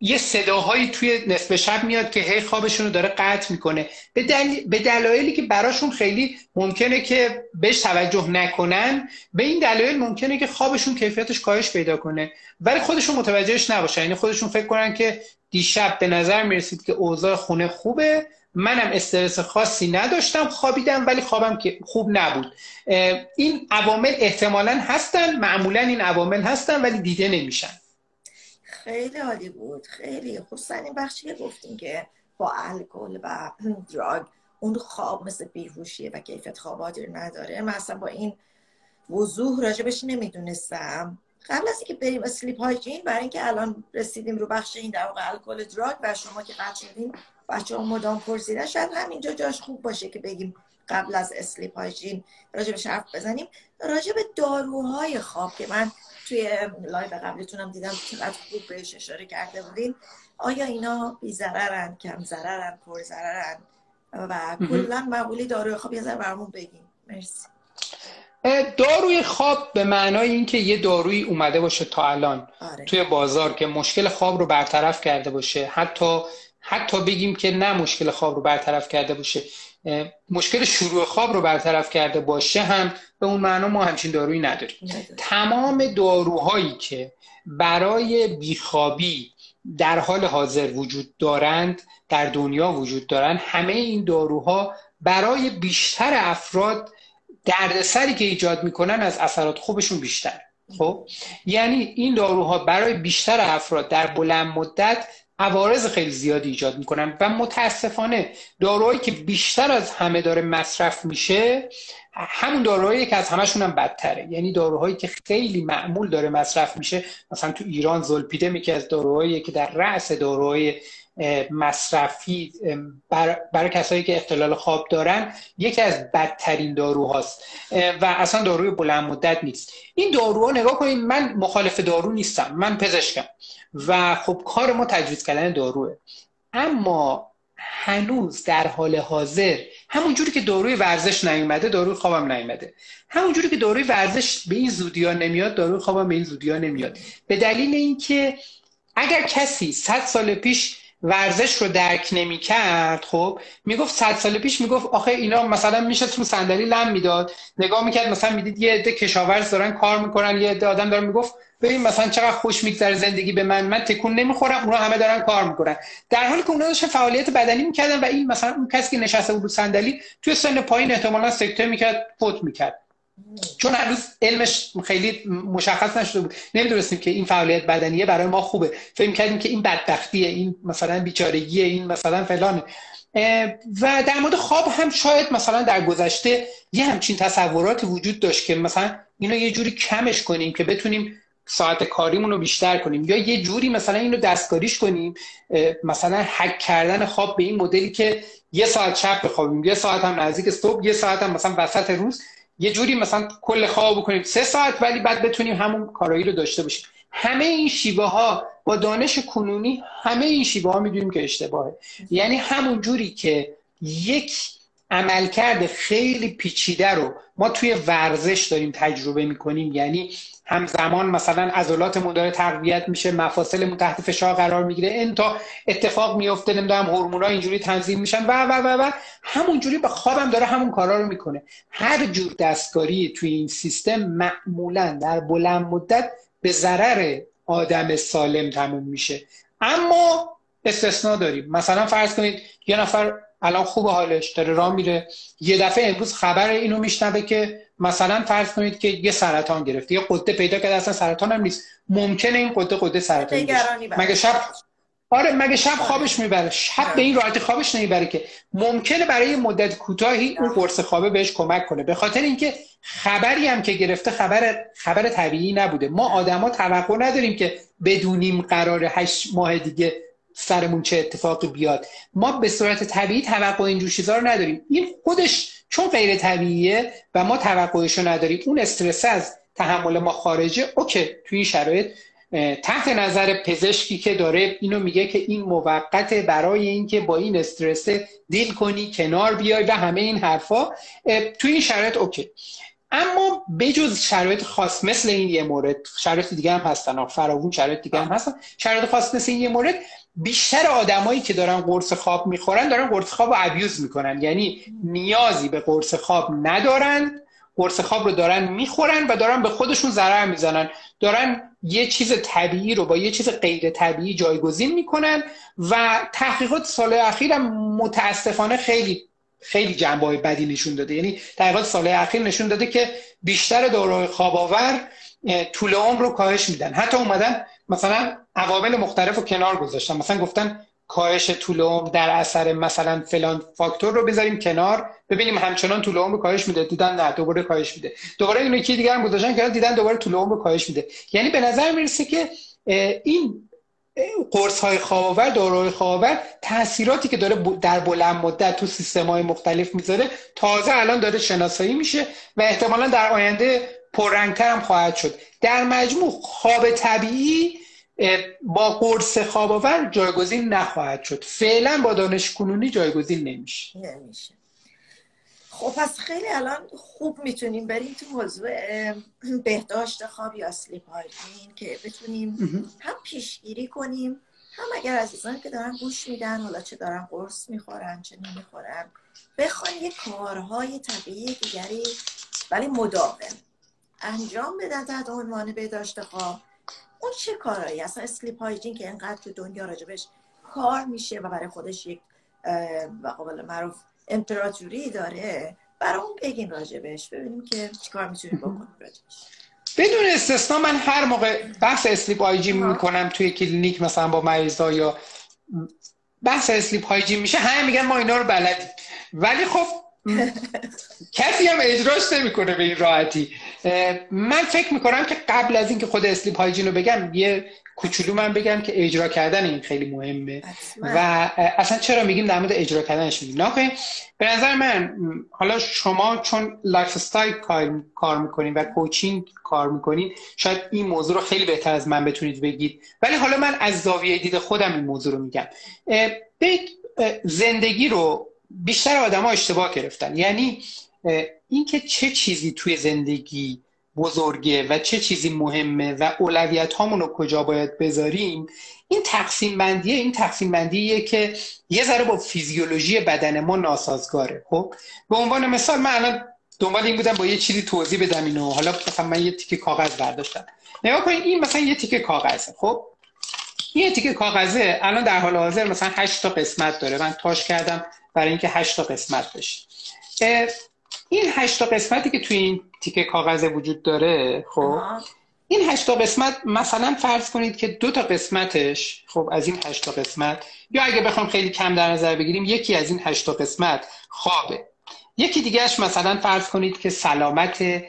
یه صداهایی توی نصف شب میاد که هی خوابشون رو داره قطع می‌کنه. به, به دلایلی که براشون خیلی ممکنه که بهش توجه نکنن به این دلایل ممکنه که خوابشون کیفیتش کاهش پیدا کنه. ولی خودشون متوجهش نباشن. یعنی خودشون فکر کنن که دیشب به نظر می‌رسید که اوضاع خونه خوبه. منم استرس خاصی نداشتم خوابیدم ولی خوابم که خوب نبود. این عوامل احتمالا هستن معمولا این عوامل هستن ولی دیده نمیشن. خیلی عالی بود. خیلی. خصوصا این بخشی که گفتیم که با الکل و دراگ اون خواب مثل بیهوشیه و کیفیت خواب عادی رو نداره. من اصلا با این وضوح راجبش نمی‌دونستم. قبل از اینکه بریم sleep hygiene برای اینکه الان رسیدیم رو بخش این در واقع الکل drug و شما که قطع شدیم بچه ها مدام پرسیدن شاید همینجا جاش خوب باشه که بگیم قبل از sleep hygiene راجبش حرف بزنیم. راجب داروهای خواب که من توی live قبلیتونم دیدم چقدر خوب بهش اشاره کرده بودین. آیا اینا بی ضررن کم ضررن پر ضررن؟ و کلا مقولی داروی خواب یه ذره برامون بگین. مرسی. داروی خواب به معنای اینکه یه دارویی اومده باشه تا الان آره. توی بازار که مشکل خواب رو برطرف کرده باشه حتی حتی بگیم که نه مشکل خواب رو برطرف کرده باشه. مشکل شروع خواب رو برطرف کرده باشه هم به اون معنا ما همچین دارویی نداریم. تمام داروهایی که برای بیخوابی در حال حاضر وجود دارند در دنیا وجود دارند همه این داروها برای بیشتر افراد دردسری که ایجاد می‌کنن از اثرات خوبشون بیشتر خب؟ یعنی این داروها برای بیشتر افراد در بلند مدت عوارض خیلی زیادی ایجاد می‌کنن و متاسفانه داروهایی که بیشتر از همه داره مصرف میشه همون داروهایی که از همشون هم بدتره. یعنی داروهایی که خیلی معمول داره مصرف میشه مثلا تو ایران زلپیده که از داروهایی که در رأس داروهای مصرفی برای کسایی که اختلال خواب دارن یکی از بدترین داروهاست. و اصلا داروی بلند مدت نیست. این داروها نگاه کنید من مخالف دارو نیستم من پزشکم. و خب کار ما تجویز کردن داروه. اما هنوز در حال حاضر همون جوری که داروی ورزش نیومده داروی خوابم نیومده. همون جوری که داروی ورزش به این زودی ها نمیاد داروی خوابم به این زودی ها نمیاد. به دلیل اینکه اگر کسی 100 سال پیش ورزش رو درک نمی کرد خب؟ می‌گفت صد سال پیش می‌گفت آخه اینا مثلا میشه تو صندلی لم می‌داد. نگاه می‌کرد مثلا می‌دید یه عده کشاورز دارن کار می‌کنن یه عده آدم دارن می‌گفت ببین مثلا چقدر خوش میگذره زندگی به من من تکون نمی‌خورم اونا همه دارن کار می‌کنن. در حالی که اونا داشتن فعالیت بدنی می‌کردن و این مثلا اون کسی که نشسته بود صندلی توی سن پایین احتمالا سکته می‌کرد فوت می‌کرد. چون هنوز علمش خیلی مشخص نشده بود. نمی‌دونستیم که این فعالیت بدنیه برای ما خوبه. فکر کردیم که این بدبختیه این مثلا بیچارگیه این مثلا فلانه. و در مورد خواب هم شاید مثلا در گذشته یه همچین تصوراتی وجود داشت که مثلا اینو یه جوری کمش کنیم که بتونیم ساعت کاریمون رو بیشتر کنیم. یا یه جوری مثلا اینو دستکاریش کنیم. مثلا حک کردن خواب به این مدلی که یه ساعت شب بخوابیم یه ساعت هم نزدیک صبح یه ساعت هم مثلا وسط روز یه جوری مثلا کل خواب بکنیم. سه ساعت ولی بعد بتونیم همون کارایی رو داشته باشیم. همه این شیوه ها با دانش کنونی همه این شیوه ها می‌دونیم که اشتباهه. یعنی همون جوری که یک عملکرد خیلی پیچیده رو ما توی ورزش داریم تجربه می‌کنیم. یعنی همزمان مثلا عضلاتمون داره تقویت میشه مفاصلمون تحت فشار قرار می‌گیره این تا اتفاق میفته نمی‌دونم هورمونا اینجوری تنظیم میشن و و و و همون جوری به خوابم داره همون کارا رو می‌کنه. هر جور دستکاری توی این سیستم معمولا در بلند مدت به ضرر آدم سالم تموم میشه. اما استثنا داریم. مثلا فرض کنید یه نفر الان خوب حالش داره راه میره. یه دفعه امروز خبر اینو میشنوه که مثلا فرض کنید که یه سرطان گرفته یه قده پیدا کرده اصلا سرطان هم نیست. ممکنه این قده قده سرطان مگه شب آره مگه شب خوابش می‌بره؟ شب به این راحتی خوابش نمی‌بره که. ممکنه برای مدت کوتاهی اون قرص خوابه بهش کمک کنه. به خاطر اینکه خبری هم که گرفته خبر خبر طبیعی نبوده. ما آدما توقع نداریم که بدونیم قرار هشت ماه دیگه سرمون چه اتفاقی بیاد. ما به صورت طبیعی توقع اینجور چیزا رو نداریم. این خودش چون غیر طبیعیه و ما توقعش رو نداریم اون استرس از تحمل ما خارجه اوکی توی این شرایط تحت نظر پزشکی که داره اینو میگه که این موقت برای اینکه با این استرس دیل کنی کنار بیای و همه این حرفا توی این شرایط اوکی. اما بجز شرایط خاص مثل این یه مورد شرایط دیگه هم هستن فراوون شرایط دیگه هم هستن. شرایط خاص مثل این یه مورد بیشتر آدمایی که دارن قرص خواب می‌خورن دارن قرص خواب رو ابیوز می‌کنن. یعنی نیازی به قرص خواب ندارن قرص خواب رو دارن می‌خورن و دارن به خودشون ضرر می‌زنن. دارن یه چیز طبیعی رو با یه چیز غیر طبیعی جایگزین می‌کنن و تحقیقات سال اخیر متاسفانه خیلی خیلی جنبه های بدی نشون داده. یعنی تحقیقات سال اخیر نشون داده که بیشتر داروهای خواب آور طول عمر رو کاهش میدن. حتی اومدن مثلا عوامل مختلف رو کنار گذاشتن مثلا گفتن کاهش طول عمر در اثر مثلا فلان فاکتور رو بذاریم کنار ببینیم همچنان طول عمر کاهش میده. دیدن نه دوباره کاهش میده. دوباره اینو یکی دیگه هم گذاشتن که دیدن دوباره طول عمر کاهش میده. یعنی به نظر می‌رسه که این قرص های خواباور داروهای خواباور تاثیراتی که داره در بلند مدت تو سیستم های مختلف می‌ذاره تازه الان داره شناسایی میشه و احتمالا در آینده پررنگتر هم خواهد شد. در مجموع خواب طبیعی با قرص خواب جایگزین نخواهد شد. فعلا با دانش کنونی جایگزین نمیشه. نمیشه. خب پس خیلی الان خوب می‌تونیم بریم تو موضوع بهداشت خواب یا سلیپ هایجین که بتونیم هم پیشگیری کنیم هم اگر عزیزان که دارن گوش میدن حالا چه دارن قرص می‌خورن چه نمی‌خورن بخوان یه کارهای طبیعی دیگری ولی مداوم. انجام بدن تحت عنوان بهداشت خواب. اون چه کارهایی اصلا اسلیپ هایجین که انقدر تو دنیا راجبش کار میشه و برای خودش یک و قابل معروف امپراتوری داره. برای اون بگین راجبش ببینیم که چیکار می‌تونیم بکنیم راجبش. بدون استثنا من هر موقع بحث sleep hygiene می‌کنم توی کلینیک مثلا با مریضا یا بحث sleep hygiene میشه همه میگن ما اینا رو بلدیم. ولی خب کسی هم اجراش نمی‌کنه به این راحتی. من فکر می‌کنم که قبل از اینکه خود sleep hygiene رو بگم یه کوچولو من بگم که اجرا کردن این خیلی مهمه. و اصلا چرا میگیم در مورد اجرا کردنش میگیم؟ نه به نظر من حالا شما چون lifestyle کار می‌کنین و coaching کار می‌کنین شاید این موضوع رو خیلی بهتر از من بتونید بگید. ولی حالا من از زاویه دید خودم این موضوع رو میگم. زندگی رو بیشتر آدما اشتباه گرفتن. یعنی اینکه چه چیزی توی زندگی بزرگه و چه چیزی مهمه و اولویت هامون رو کجا باید بذاریم این تقسیم بندیه این تقسیم بندیه که یه ذره با فیزیولوژی بدن ما ناسازگاره. خب؟ به عنوان مثال من الان دنبال این بودم با یه چیزی توضیح بدم اینو. حالا مثلا من یه تیکه کاغذ برداشتم. نگاه کنید این مثلا یه تیکه کاغذه. خب؟ یه تیکه کاغذه الان در حال حاضر مثلا 8 تا قسمت داره. من تاش کردم برای اینکه 8 تا قسمت بشه. این 8 تا قسمتی که توی این تیکه کاغذ وجود داره خب؟ این 8 تا قسمت مثلا فرض کنید که دو تا قسمتش خب از این 8 تا قسمت یا اگه بخوام خیلی کم در نظر بگیریم یکی از این 8 تا قسمت خوابه. یکی دیگهش مثلا فرض کنید که سلامت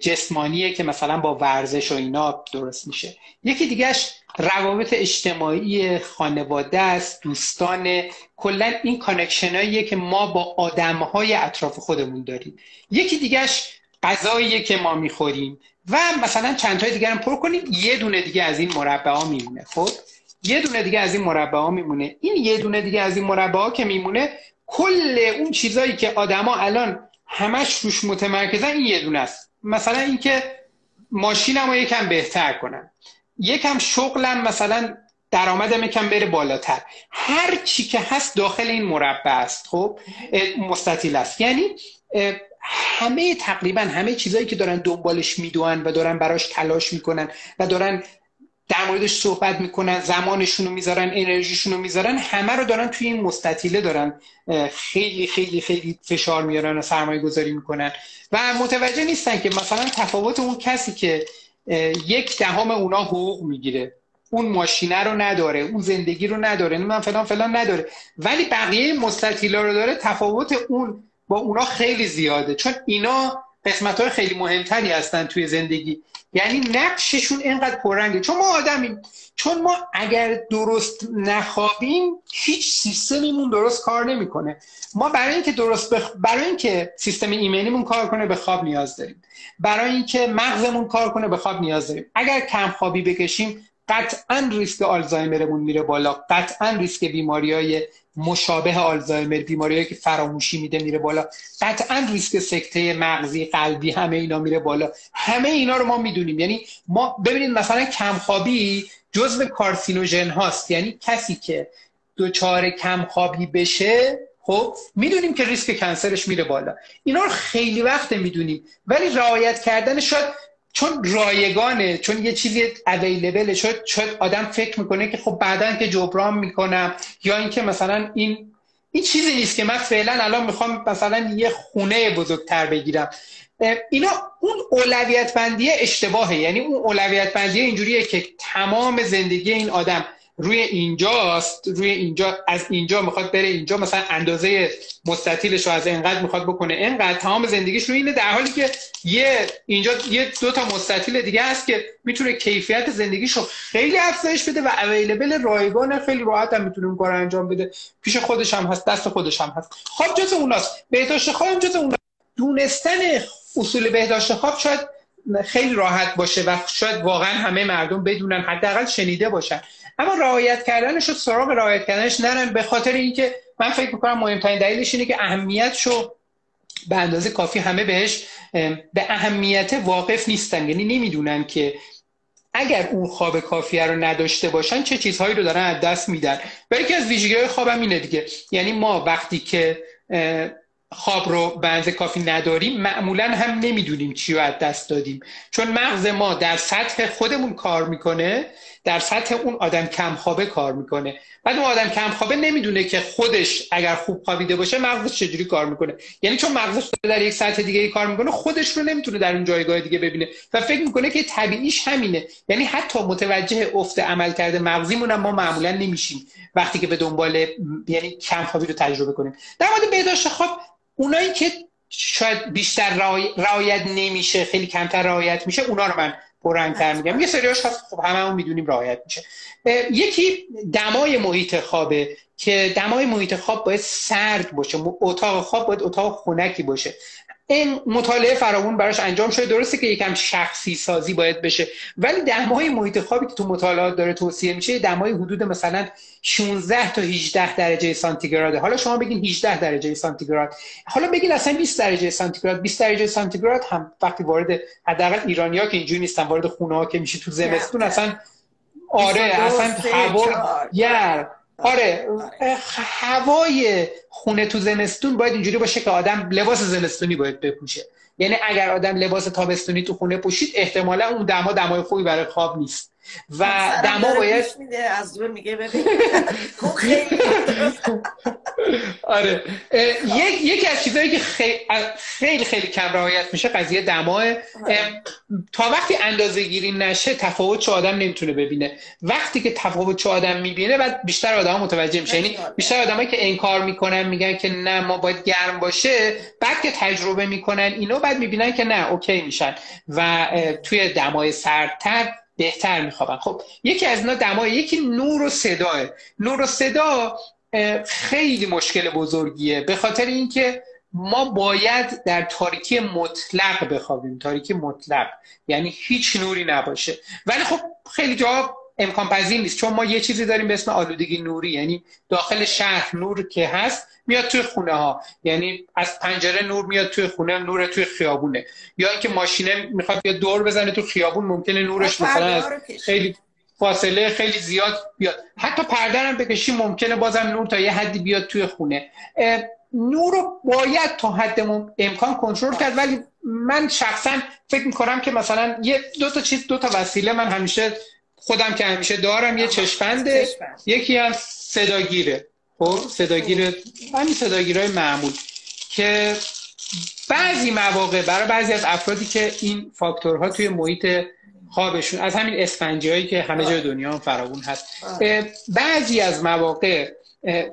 جسمانیه که مثلا با ورزش و اینا درست میشه. یکی دیگهش روابط اجتماعی خانواده است دوستان. کلا این connection که ما با آدم های اطراف خودمون داریم. یکی دیگهش غذاییه که ما می‌خوریم و مثلا چند تای دیگر هم پر کنیم یه دونه دیگه از این مربع ها میمونه. خب؟ یه دونه دیگه از این مربع ها میمونه. این یه دونه دیگه از این مربع ها که میمونه کل اون چیزایی که آدما الان همش روش متمرکزن این یه دونه است. مثلا اینکه ماشینمو یکم بهتر کنم. یکم شغلم مثلا درآمدم یکم بره بالاتر. هر چی که هست داخل این مربع است خب؟ مستطیل است. یعنی همه تقریبا همه چیزهایی که دارن دنبالش می‌دونن و دارن براش تلاش می‌کنن و دارن در موردش صحبت می‌کنن زمانشون رو می‌ذارن انرژیشون رو می‌ذارن همه رو دارن توی این مستطیله دارن خیلی خیلی خیلی فشار میارن و سرمایه گذاری می‌کنن. و متوجه نیستن که مثلا تفاوت اون کسی که یک دهم اونا حقوق می‌گیره. اون ماشینه رو نداره اون زندگی رو نداره من فلان فلان نداره. ولی بقیه مستطیلا رو داره تفاوت اون با اونا خیلی زیاده. چون اینا قسمت های خیلی مهمتری هستن توی زندگی. یعنی نقششون اینقدر پررنگه. چون ما آدمیم. چون ما اگر درست نخوابیم هیچ سیستمیمون درست کار نمی‌کنه. ما برای اینکه درست بخ... برای اینکه سیستم ایمنیمون کار کنه به خواب نیاز داریم. برای اینکه مغزمون کار کنه به خواب نیاز داریم. اگر کم خوابی بکشیم قطعا ریسک آلزایمرمون میره بالا. قطعا ریسک بیماری های مشابه آلزایمر بیماری که فراموشی میده میره بالا. قطعا ریسک سکته مغزی قلبی همه اینا میره بالا. همه اینا رو ما می‌دونیم. یعنی ما ببینید مثلا کمخوابی جزو کارسینوژن هاست. یعنی کسی که دچار کمخوابی بشه خب می‌دونیم که ریسک کنسرش میره بالا. اینا رو خیلی وقت می‌دونیم. ولی رعایت کردن شاید چون رایگانه چون یه چیزی اویلیبله شد شاید آدم فکر می‌کنه که خب بعدا که جبران می‌کنم یا اینکه مثلا این این چیزی نیست که من فعلا الان می‌خوام مثلا یه خونه بزرگتر بگیرم. اینا اون اولویت بندی اشتباهه. یعنی اون اولویت بندی اینجوریه که تمام زندگی این آدم روی اینجاست روی اینجا از اینجا می‌خواد بره اینجا مثلا اندازه مستطیلش رو از اینقدر می‌خواد بکنه اینقدر تمام زندگیش روی اینه در حالی که یه اینجا یه دو تا مستطیل دیگه هست که می‌تونه کیفیت زندگیش رو خیلی افزایش بده و اویلیبل رایگان خیلی راحت هم می‌تونه کار انجام بده. پیش خودش هم هست دست خودش هم هست. خواب جز اوناست. بهداشت خواب جز اوناست. دونستن اصول بهداشت خواب شاید خیلی راحت باشه و شاید واقعا همه مردم بدونن حداقل شنیده باشن. اما رعایت کردنش و سراغ رعایت کردنش نرن به خاطر اینکه من فکر می‌کنم مهمترین دلیلش اینه که اهمیتشو به اندازه کافی همه بهش به اهمیت واقف نیستن. یعنی نمی‌دونن که اگر اون خواب کافیه رو نداشته باشن چه چیزهایی رو دارن از دست میدن. و یکی از ویژگی خوابم اینه دیگه. یعنی ما وقتی که خواب رو به کافی نداریم معمولا هم نمی‌دونیم چی رو از دست دادیم. چون مغز ما در سطح خودمون کار می‌کنه در سطح اون آدم کم خوابه کار می‌کنه. بعد اون آدم کم خوابه نمی‌دونه که خودش اگر خوب خوابیده باشه مغزش چجوری کار می‌کنه. یعنی چون مغزش در یک سطح دیگه کار می‌کنه خودش رو نمی‌تونه در اون جایگاه دیگه ببینه و فکر می‌کنه که طبیعیش همینه. یعنی حتی متوجه افت عمل کرده مغزیمون هم ما معمولا نمیشیم وقتی که به دنبال یعنی کم خوابی رو تجربه کنیم. در مورد بهداشت خواب اونایی که شاید بیشتر رعایت نمیشه خیلی کمتر رعایت میشه اونا رو من پررنگتر میگم. یه سریاش هست خب همه می‌دونیم رعایت میشه. یکی دمای محیط خوابه که دمای محیط خواب باید سرد باشه اتاق خواب باید اتاق خونکی باشه. این مطالعه فراوون براش انجام شده. درسته که یکم شخصی سازی باید بشه ولی دمای محیط خوابی که تو مطالعات داره توصیه میشه دمای حدود مثلا 16 تا 18 درجه سانتیگراده. حالا شما بگین 18 درجه سانتیگراد. حالا بگین اصلا 20 درجه سانتیگراد. 20 درجه سانتیگراد هم وقتی وارد حداقل ایرانیا که اینجوری نیستن وارد خونه ها که میشه تو زمستون اصلا آره اصلا هوا گرم آره. هوای خونه تو زمستون باید اینجوری باشه که آدم لباس زمستونی باید بپوشه. یعنی اگر آدم لباس تابستونی تو خونه پوشید احتمالا اون دما دمای خوبی برای خواب نیست. و دما باید از میگه ببین. آره. یک یکی از چیزهایی که خیلی خیلی کم رعایت میشه قضیه دماه. تا وقتی اندازه گیری نشه تفاوت چه آدم نمی‌تونه ببینه. وقتی که تفاوت چه آدم می‌بینه بعد بیشتر آدم متوجه میشه. یعنی بیشتر آدمایی که انکار می‌کنن میگن که نه ما باید گرم باشه. بعد که تجربه می‌کنن اینو بعد می‌بینن که نه اوکی میشن. و توی دمای سردتر بهتر میخوابن خب یکی از اینا دمای یکی نور و صداه نور و صدا خیلی مشکل بزرگیه. به خاطر اینکه ما باید در تاریکی مطلق بخوابیم. تاریکی مطلق. یعنی هیچ نوری نباشه. ولی خب خیلی جا امکان پذیر نیست. چون ما یه چیزی داریم به اسم آلودگی نوری یعنی داخل شهر نور که هست میاد توی خونه ها یعنی از پنجره نور میاد توی خونه نور توی خیابونه. یا اینکه ماشینه می‌خواد بیاد دور بزنه تو خیابون ممکنه نورش مثلا از خیلی فاصله خیلی زیاد بیاد. حتی پرده هم بکشی ممکنه بازم نور تا یه حدی بیاد توی خونه. نور رو باید تا حد امکان کنترل کرد ولی من شخصا فکر می‌کنم که مثلا یه دو تا چیز دو تا وسیله من همیشه خودم که همیشه دارم یه چشپنده یکی هم صداگیره. خب صداگیر همین صداگیرهای معمول که بعضی مواقع برای بعضی از افرادی که این فاکتورها توی محیط خوابشون از همین اسفنجی هایی که همه جای دنیا هم فراون هست. بعضی از مواقع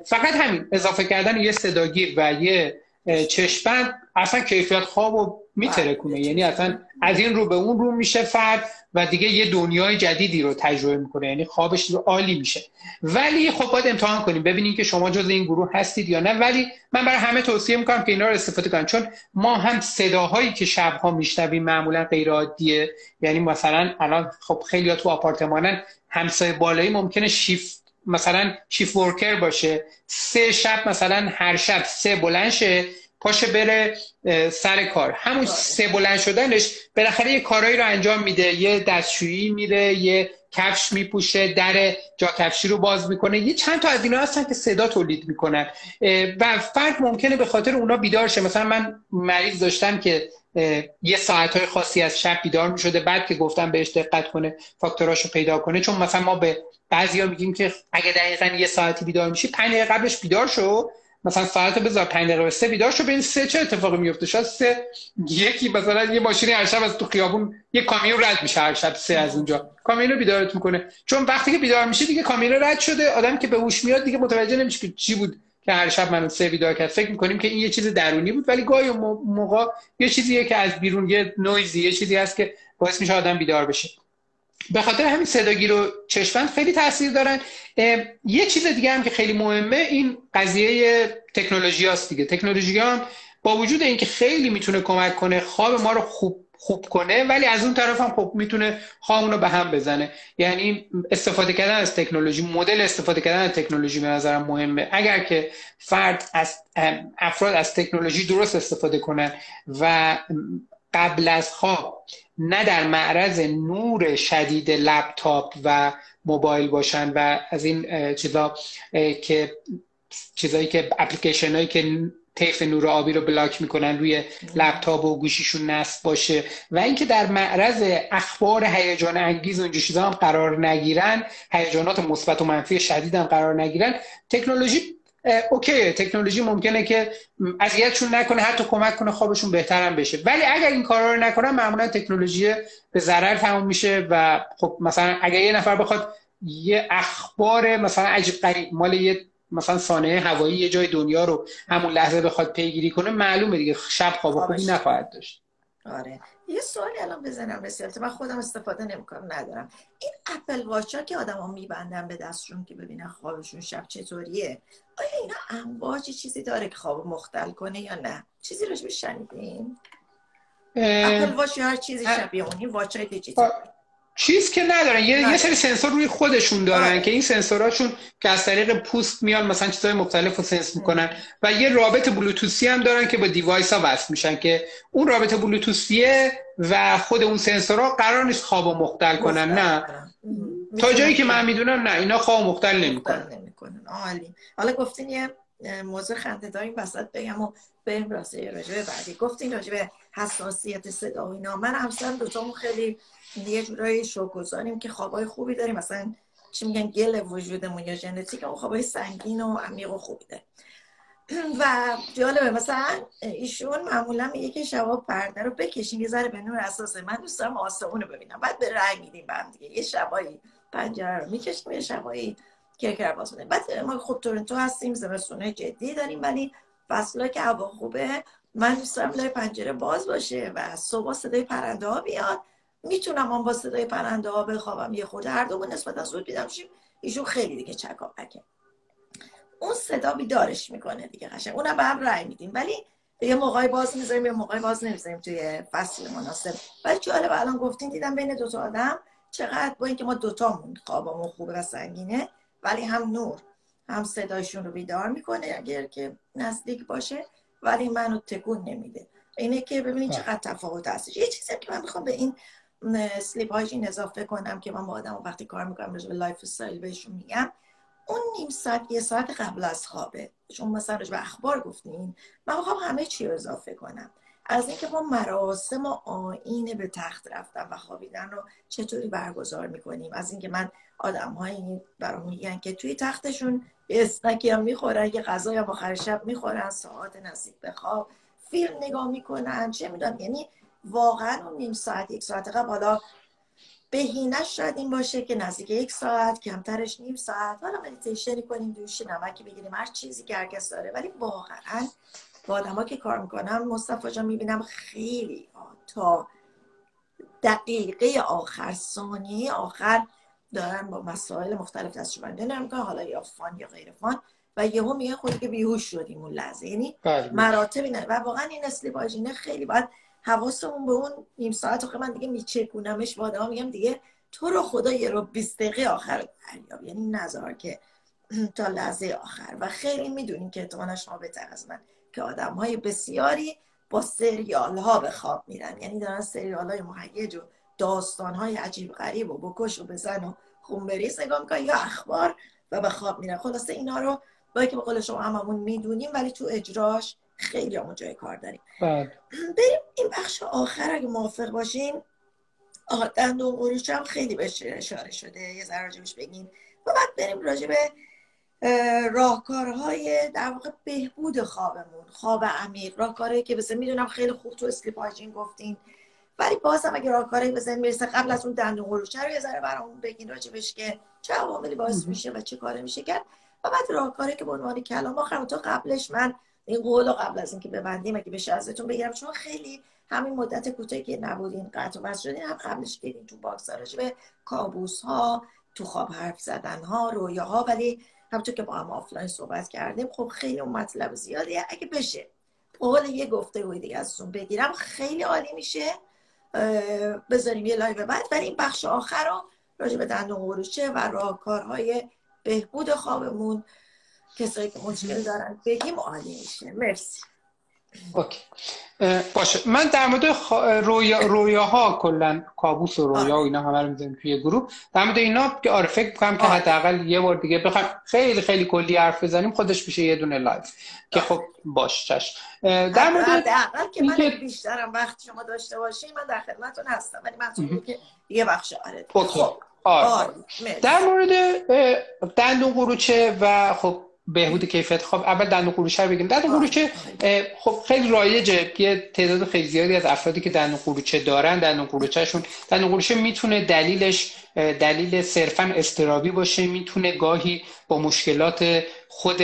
فقط همین اضافه کردن یه صداگیر و یه چشمند اصلا کیفیت خواب رو میترکونه. یعنی اصلا از این رو به اون رو میشه فرد و دیگه یه دنیای جدیدی رو تجربه می‌کنه یعنی خوابش رو عالی میشه. ولی خب باید امتحان کنیم ببینیم که شما جز این گروه هستید یا نه. ولی من برای همه توصیه می‌کنم که اینا رو استفاده کنن چون ما هم صداهایی که شبها میشنویم معمولا غیر عادیه یعنی مثلا الان خب خیلی تو آپارتمانن همسایه بالایی ممکنه شیفت مثلا شیف ورکر باشه. سه شب مثلا هر شب سه بلند شه. پاشه بره سر کار. همون آره. سه بلند شدنش بالاخره یه کارایی رو انجام میده. یه دستشویی میره یه کفش میپوشه در جا کفشی رو باز می‌کنه. یه چند تا از اینا هستن که صدا تولید می‌کنن. و فرد ممکنه به خاطر اونا بیدار شه. مثلا من مریض داشتم که یه ساعت های خاصی از شب بیدار می‌شده. بعد که گفتم بهش دقت کنه فاکتوراشو پیدا کنه. چون مثلا ما به بعضیا میگیم که اگه دقیقا یه ساعتی بیدار میشی پنج قبلش بیدار شو. مثلا ساعت بذار 5 دقیقه سه بیدار شو ببین سه چه اتفاقی میفته. شاید سه یکی مثلا یه ماشینی هر شب از تو خیابون یه کامیون رد میشه هر شب سه از اونجا. کامیون رو بیدارتون کنه چون وقتی که بیدار میشه دیگه کامیون رد شده. آدم که به هوش میاد دیگه متوجه نمیشه که چی بود که هر شب منو سه بیدار کرد. فکر می‌کنیم که این یه چیز درونی بود ولی گاهی موقع یه چیزیه که از بیرون یه نویزی یه چیزی هست که باعث میشه آدم بیدار بشه. به خاطر همین صداگیر و چشمند خیلی تاثیر دارن. یه چیز دیگه هم که خیلی مهمه این قضیه تکنولوژی هاست دیگه. تکنولوژی هم با وجود اینکه خیلی می‌تونه کمک کنه خواب ما رو خوب خوب کنه ولی از اون طرف هم خب می‌تونه خوابمون رو به هم بزنه. یعنی استفاده کردن از تکنولوژی مدل استفاده کردن از تکنولوژی به نظرم مهمه. اگر که فرد از افراد از تکنولوژی درست استفاده کنن و قبل از خواب نه در معرض نور شدید لپتاپ و موبایل باشن و از این چیزا که چیزایی که اپلیکیشن هایی که طیف نور آبی رو بلاک می‌کنن روی لپتاپ و گوشیشون نصب باشه و اینکه در معرض اخبار هیجان انگیز و چیزا هم قرار نگیرن هیجانات مثبت و منفی شدید هم قرار نگیرن تکنولوژی اوکی تکنولوژی ممکنه که اذیتشون نکنه حتی کمک کنه خوابشون بهترم بشه. ولی اگر این کارا رو نکنن معمولا تکنولوژی به ضرر تموم میشه و خب مثلا اگر یه نفر بخواد یه اخبار مثلا عجیب غریب مال یه مثلا سانحه هوایی یه جای دنیا رو همون لحظه بخواد پیگیری کنه معلومه دیگه شب خواب خوبی نخواهد داشت. آره. یه سوالی الان بزنم رسیل من خودم استفاده نمی‌کنم ندارم. این اپل واچ ها که میبندن به دستشون که ببینن خوابشون شب چطوریه آیا اینا امواج چیزی داره که خواب مختل کنه یا نه؟ چیزی روش شنیدین؟ اپل واچ هر چیزی شبیه اونی واچ های دیجیتال. چیز که ندارن. یه, یه سری سنسور روی خودشون دارن آره. که این سنسوراشون که از طریق پوست میان مثلا چیزهای مختلف رو sense می‌کنن. و یه رابط بلوتوسی هم دارن که با device ها وصل میشن که اون رابط بلوتوسیه و خود اون سنسورها قرار نیست خواب و مختل کنن. نه. تا جایی که من می‌دونم نه اینا خواب مختل نمی‌کنن. عالی. حالا گفتین یه موضوع خنده داریم وسط بگم و بریم راسته راجبه بعدی. گفتین راجبه حساسیت صدا و اینا. من همسرم دوتامون خیلی یه جورایی شوگذاریم که خوابای خوبی داریم. مثلا چی میگن گل وجودمون یا ژنتیک اون خوابای سنگین و عمیق و خوبی داره و جالبه مثلا ایشون معمولا میگه که شبا پرده رو بکشیم یه ذره به نور اساسه من دوست دارم آسمون رو ببینم. بعد به رنگ میدیم هم دیگه. یه شبایی پنجره رو می‌کشیم یه شبایی میدیم بعد ما خود تورنتو هستیم زمستونه جدی داریم ولی فصلا که هوا خوبه من دوست دارم پنجره باز باشه و صبح صدای پرنده ها بیاد. می‌تونم من با صدای پرنده ها بخوابم. یه خورده هر دو نسبتا زود بیدم شیم ایشون خیلی دیگه چکاپکه اون صدا بیدارش می‌کنه دیگه قشنگ. اونم به هم رأی میدیم. ولی یه موقعی باز می‌ذاریم یه موقعی باز نمی‌ذاریم توی فصل مناسب. ولی جالب الان گفتین دیدم بین دوتا آدم چقدر با اینکه ما دوتامون خوابمون خوبه و سنگینه ولی هم نور هم صدا ایشون رو بیدار می‌کنه اگر که نزدیک باشه ولی منو تکون نمیده. اینه که ببینید چقدر تفاوت هستش. یه چیزی که من می‌خوام به این sleep hygiene اضافه کنم که من با آدم وقتی کار می‌کنم راجع به lifestyle بهشون میگم اون نیم ساعت یه ساعت قبل از خوابه. چون مثلا به اخبار گفتین. من می‌خوام همه چی رو اضافه کنم. از اینکه ما مراسم و آینه به تخت رفتن و خوابیدن رو چطوری برگزار می‌کنیم؟ از اینکه من آدم هایی برام میگن که توی تختشون اسنکی هم می‌خورن یه غذای هم آخر شب می‌خورن ساعت نزدیک به خواب فیلم نگاه می‌کنن چه می‌دونم یعنی واقعا اون نیم ساعت یک ساعت قبل حالا بهینش شاید این باشه که نزدیک یک ساعت کمترش نیم ساعت. حالا مدیتیشنی کنیم دوش نمکی بگیریم هر چیزی که هرکس داره ولی واقعا با آدم که کار می‌کنم مصطفی جان می‌بینم خیلی تا دقیقه آخر ثانیه آخر دارن با مسائل مختلف دستش بنده نمی‌کنن حالا یا فان یا غیر فان و یهو میگه خودی که بیهوش شدیم اون لحظه. یعنی بله. مراتبی نه و واقعا این اصلی خیلی باید حواسمون به اون نیم ساعت آخه من دیگه میچکونمش با آدم میگم دیگه تو رو خدا یه رو 20 دقیقه آخر دریاب. یعنی نظر که تا لحظه آخر. و خیلی می‌دونین که احتمالا شما بهتر از من. که آدم های بسیاری با سریال ها به خواب میرن. یعنی دارن سریال های مهیج و داستان های عجیب غریب و بکش و بزن و خونبریز نگاه می‌کنن یا اخبار و به خواب میرن. خلاصه اینا رو با که به قول شما هممون می‌دونیم ولی تو اجراش خیلی همون جای کار داریم. بله. بریم این بخش آخر اگه موافق باشین. دندون قروش هم خیلی بهش اشاره شده. یه ذره بگین. و بعد بریم راجع به راهکارهای در واقع بهبود خوابمون خواب عمیق راهکارهایی که البته می‌دونم خیلی خوب تو sleep hygiene گفتین. ولی بازم اگه راهکارهایی بزن می‌رسه قبل از اون دندون قروچه رو یه ذره برامون بگین راجبش که چه عواملی باعث میشه و چه کارا میشه کرد. و بعد راهکاری که به عنوان کلام آخر تو قبلش من این قول قبل از اینکه ببندیم اگه بشه ازتون بگیرم چون خیلی همین مدت کوتاهی که نبودین قطع و شدین هم قبلش دیدین تو box به کابوس ها تو خواب حرف زدن ها رویاها. ولی همونطور که با هم آفلاین صحبت کردیم خب خیلی اون مطلب زیادیه. اگه بشه قول یه گفتگوی دیگه ازتون بگیرم خیلی عالی میشه. بذاریم یه live بعد ولی این بخش آخر رو راجع به دندون قروچه و راهکارهای بهبود خوابمون کسایی که مشکل دارن بگیم عالی میشه. مرسی. اوکی. باشه. من در مورد رویا رویاها کلا کابوس و رویا و اینا همه رو می‌ذارم توی گروه. در مورد اینا که آره فکر می‌کنم که حداقل یه بار دیگه بخوام خیلی خیلی کلی حرف بزنیم خودش میشه یه دونه live. که خب باشه چشم در مورد حداقل که من بیشترم وقت شما داشته باشین من در خدمتتون هستم ولی من که یه بخش آره. خب. آره. در مورد دندون قروچه و خب بهبود کیفیت. خواب اول دندون قروچه رو بگیم. دندون قروچه خب خیلی رایجه. یه تعداد خیلی زیادی از افرادی که دندون قروچه دارن دندون قروچهشون دندون قروچه می‌تونه دلیلش دلیل صرفا استرابی باشه می‌تونه گاهی با مشکلات خود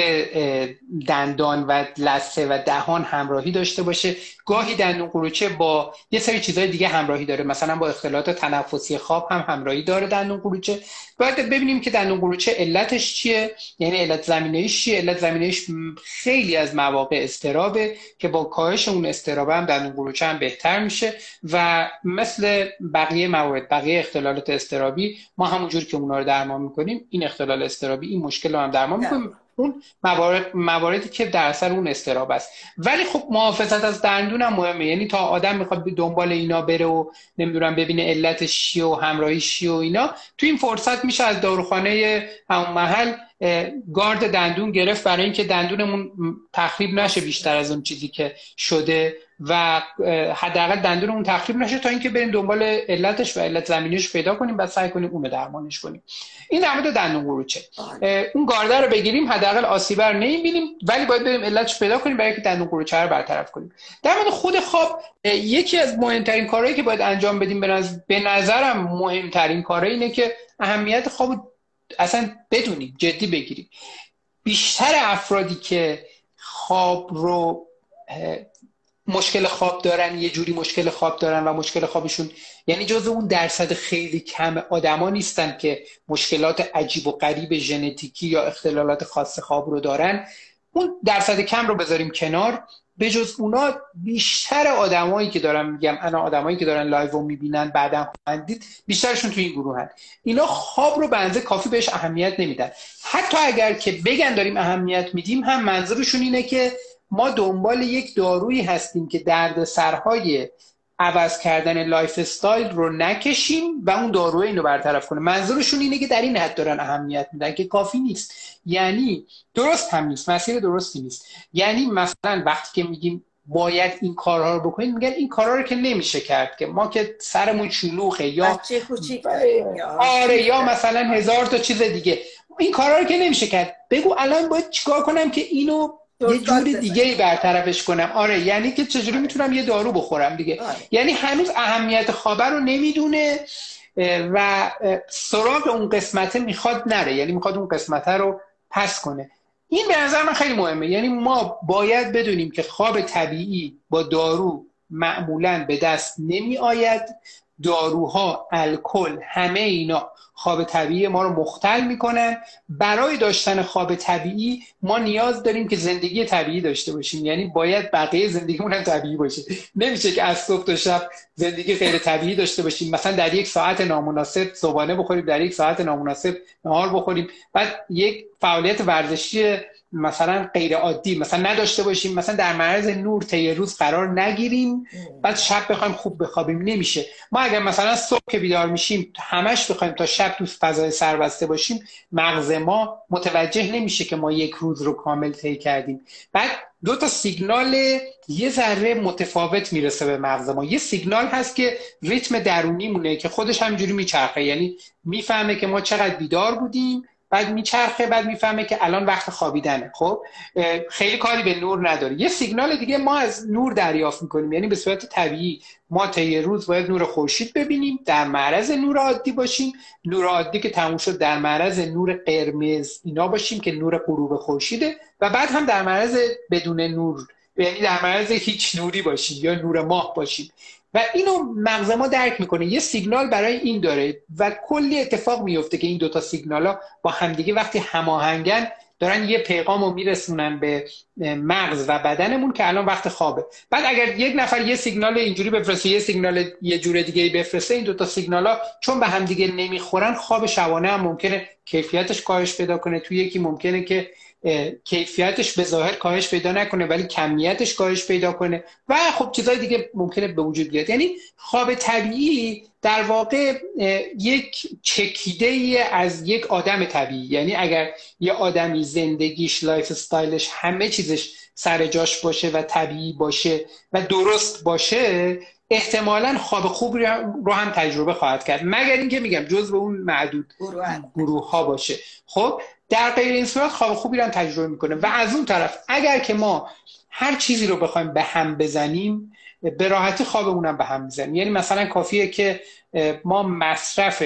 دندان و لثه و دهان همراهی داشته باشه. گاهی دندون قروچه با یه سری چیزهای دیگه همراهی داره. مثلا با اختلالات تنفسی خواب هم همراهی داره دندون قروچه. باید ببینیم که دندون قروچه علتش چیه؟ یعنی علت زمینه‌ایش چیه؟ علت زمینه‌ایش خیلی از مواقع استرابه که با کاهش اون استراب هم دندون قروچه هم بهتر میشه. و مثل بقیه موارد بقیه اختلالات استرابی ما همونجور که اونا رو درمان می‌کنیم این اختلال استرابی این مشکل رو هم درمان می‌کنیم. اون موارد مواردی که در اثر اون استراب است. ولی خب محافظت از دندون هم مهمه. یعنی تا آدم می‌خواد دنبال اینا بره و نمی‌دونم ببینه علت چیه و همراهی چیه و اینا تو این فرصت میشه از داروخانه همون محل گارد دندون گرفت برای اینکه دندونمون تخریب نشه بیشتر از اون چیزی که شده و حداقل دندونمون تخریب نشه تا اینکه بریم دنبال علتش و علت زمینیش پیدا کنیم و سعی کنیم اونو درمانش کنیم. این در مورد دندون قروچه. اون گارده رو بگیریم حداقل آسیب رو نمی‌بینیم ولی باید بریم علتش پیدا کنیم برای اینکه دندون قروچه رو برطرف کنیم. در مورد خود خواب یکی از مهمترین کارهایی که باید انجام بدیم به نظرم مهمترین کاره اینه که اهمیت خواب اصلا بدونیم جدی بگیریم بیشتر افرادی که خواب رو مشکل خواب دارن یه جوری مشکل خواب دارن و مشکل خوابشون یعنی جز اون درصد خیلی کم آدما نیستن که مشکلات عجیب و غریب ژنتیکی یا اختلالات خاص خواب رو دارن. اون درصد کم رو بذاریم کنار. به جز اونا بیشتر آدمایی که دارن میگم الان آدمایی که دارن live می‌بینن بعدا خواهند دید بیشترشون تو این گروهن. اینا خواب رو به کافی بهش اهمیت نمیدن حتی اگر که بگن داریم اهمیت میدیم هم منظورشون اینه که ما دنبال یک دارویی هستیم که دردسرهای عوض کردن lifestyle رو نکشیم و اون داروی اینو برطرف کنه منظورشون اینه که در این حد دارن اهمیت میدن که کافی نیست. یعنی درست هم نیست. مسیر درستی نیست. یعنی مثلا وقتی که میگیم باید این کارها رو بکنید میگن این کارها رو که نمیشه کرد که ما که سرمون شلوغه یا آره یا مثلا هزار تا چیز دیگه. این کارها رو که نمیشه کرد. بگو الان باید چیکار کنم که اینو یه جور دیگه ای برطرفش کنم. آره یعنی که چجوری می‌تونم یه دارو بخورم دیگه. آره. یعنی هنوز اهمیت خوابه رو نمی‌دونه و سراغ اون قسمته می‌خواد نره. یعنی می‌خواد اون قسمته رو پس کنه. این به نظر من خیلی مهمه. یعنی ما باید بدونیم که خواب طبیعی با دارو معمولا به دست نمی آید داروها الکل همه اینا خواب طبیعی ما رو مختل می‌کنن برای داشتن خواب طبیعی ما نیاز داریم که زندگی طبیعی داشته باشیم. یعنی باید بقیه زندگیمون هم طبیعی باشه. نمیشه که از صبح تا شب زندگی غیر طبیعی داشته باشیم. مثلا در یک ساعت نامناسب صبحانه بخوریم در یک ساعت نامناسب نهار بخوریم. بعد یک فعالیت ورزشی مثلا غیر عادی مثلا نداشته باشیم مثلا در معرض نور طی روز قرار نگیریم. بعد شب بخوایم خوب بخوابیم. نمیشه. ما اگر مثلا صبح که بیدار میشیم همش بخوایم تا شب تو فضای سربسته باشیم مغز ما متوجه نمیشه که ما یک روز رو کامل طی کردیم. بعد دو تا سیگنال یه ذره متفاوت می‌رسه به مغز ما. یه سیگنال هست که ریتم درونی مونه که خودش همجوری میچرخه. یعنی می‌فهمه که ما چقدر بیدار بودیم بعد میچرخه بعد می‌فهمه که الان وقت خوابیدنه. خب خیلی کاری به نور نداره. یه سیگنال دیگه ما از نور دریافت می‌کنیم. یعنی به صورت طبیعی ما طی روز باید نور خورشید ببینیم در معرض نور عادی باشیم. نور عادی که تموم شد در معرض نور قرمز اینا باشیم که نور غروب خورشیده و بعد هم در معرض بدون نور یعنی در معرض هیچ نوری باشیم یا نور ماه باشیم. و اینو مغز ما درک می‌کنه. یه سیگنال برای این داره و کلی اتفاق میفته که این دوتا سیگنال ها با همدیگه وقتی هماهنگن دارن یه پیغام رو میرسونن به مغز و بدنمون که الان وقت خوابه. بعد اگر یک نفر یه سیگنال اینجوری بفرسته یه سیگنال یه جور دیگه بفرسته این دوتا سیگنال ها چون به همدیگه نمی‌خورن خواب شبانه هم ممکنه کیفیتش کاهش پیدا کنه. توی یکی ممکنه که کیفیتش به ظاهر کاهش پیدا نکنه ولی کمیتش کاهش پیدا کنه. و خب چیزهای دیگه ممکنه به وجود بیاد. یعنی خواب طبیعی در واقع یک چکیده از یک آدم طبیعی. یعنی اگر یه آدمی زندگیش lifestyle ش همه چیزش سر جاش باشه و طبیعی باشه و درست باشه احتمالا خواب خوب رو هم تجربه خواهد کرد. مگر اینکه میگم جز به اون معدود گروه ها باشه. خب در غیر این صورت خواب خوبی رو تجربه می‌کنه. و از اون طرف اگر که ما هر چیزی رو بخوایم به هم بزنیم به راحتی خوابمون به هم می‌زنیم. یعنی مثلا کافیه که ما مصرف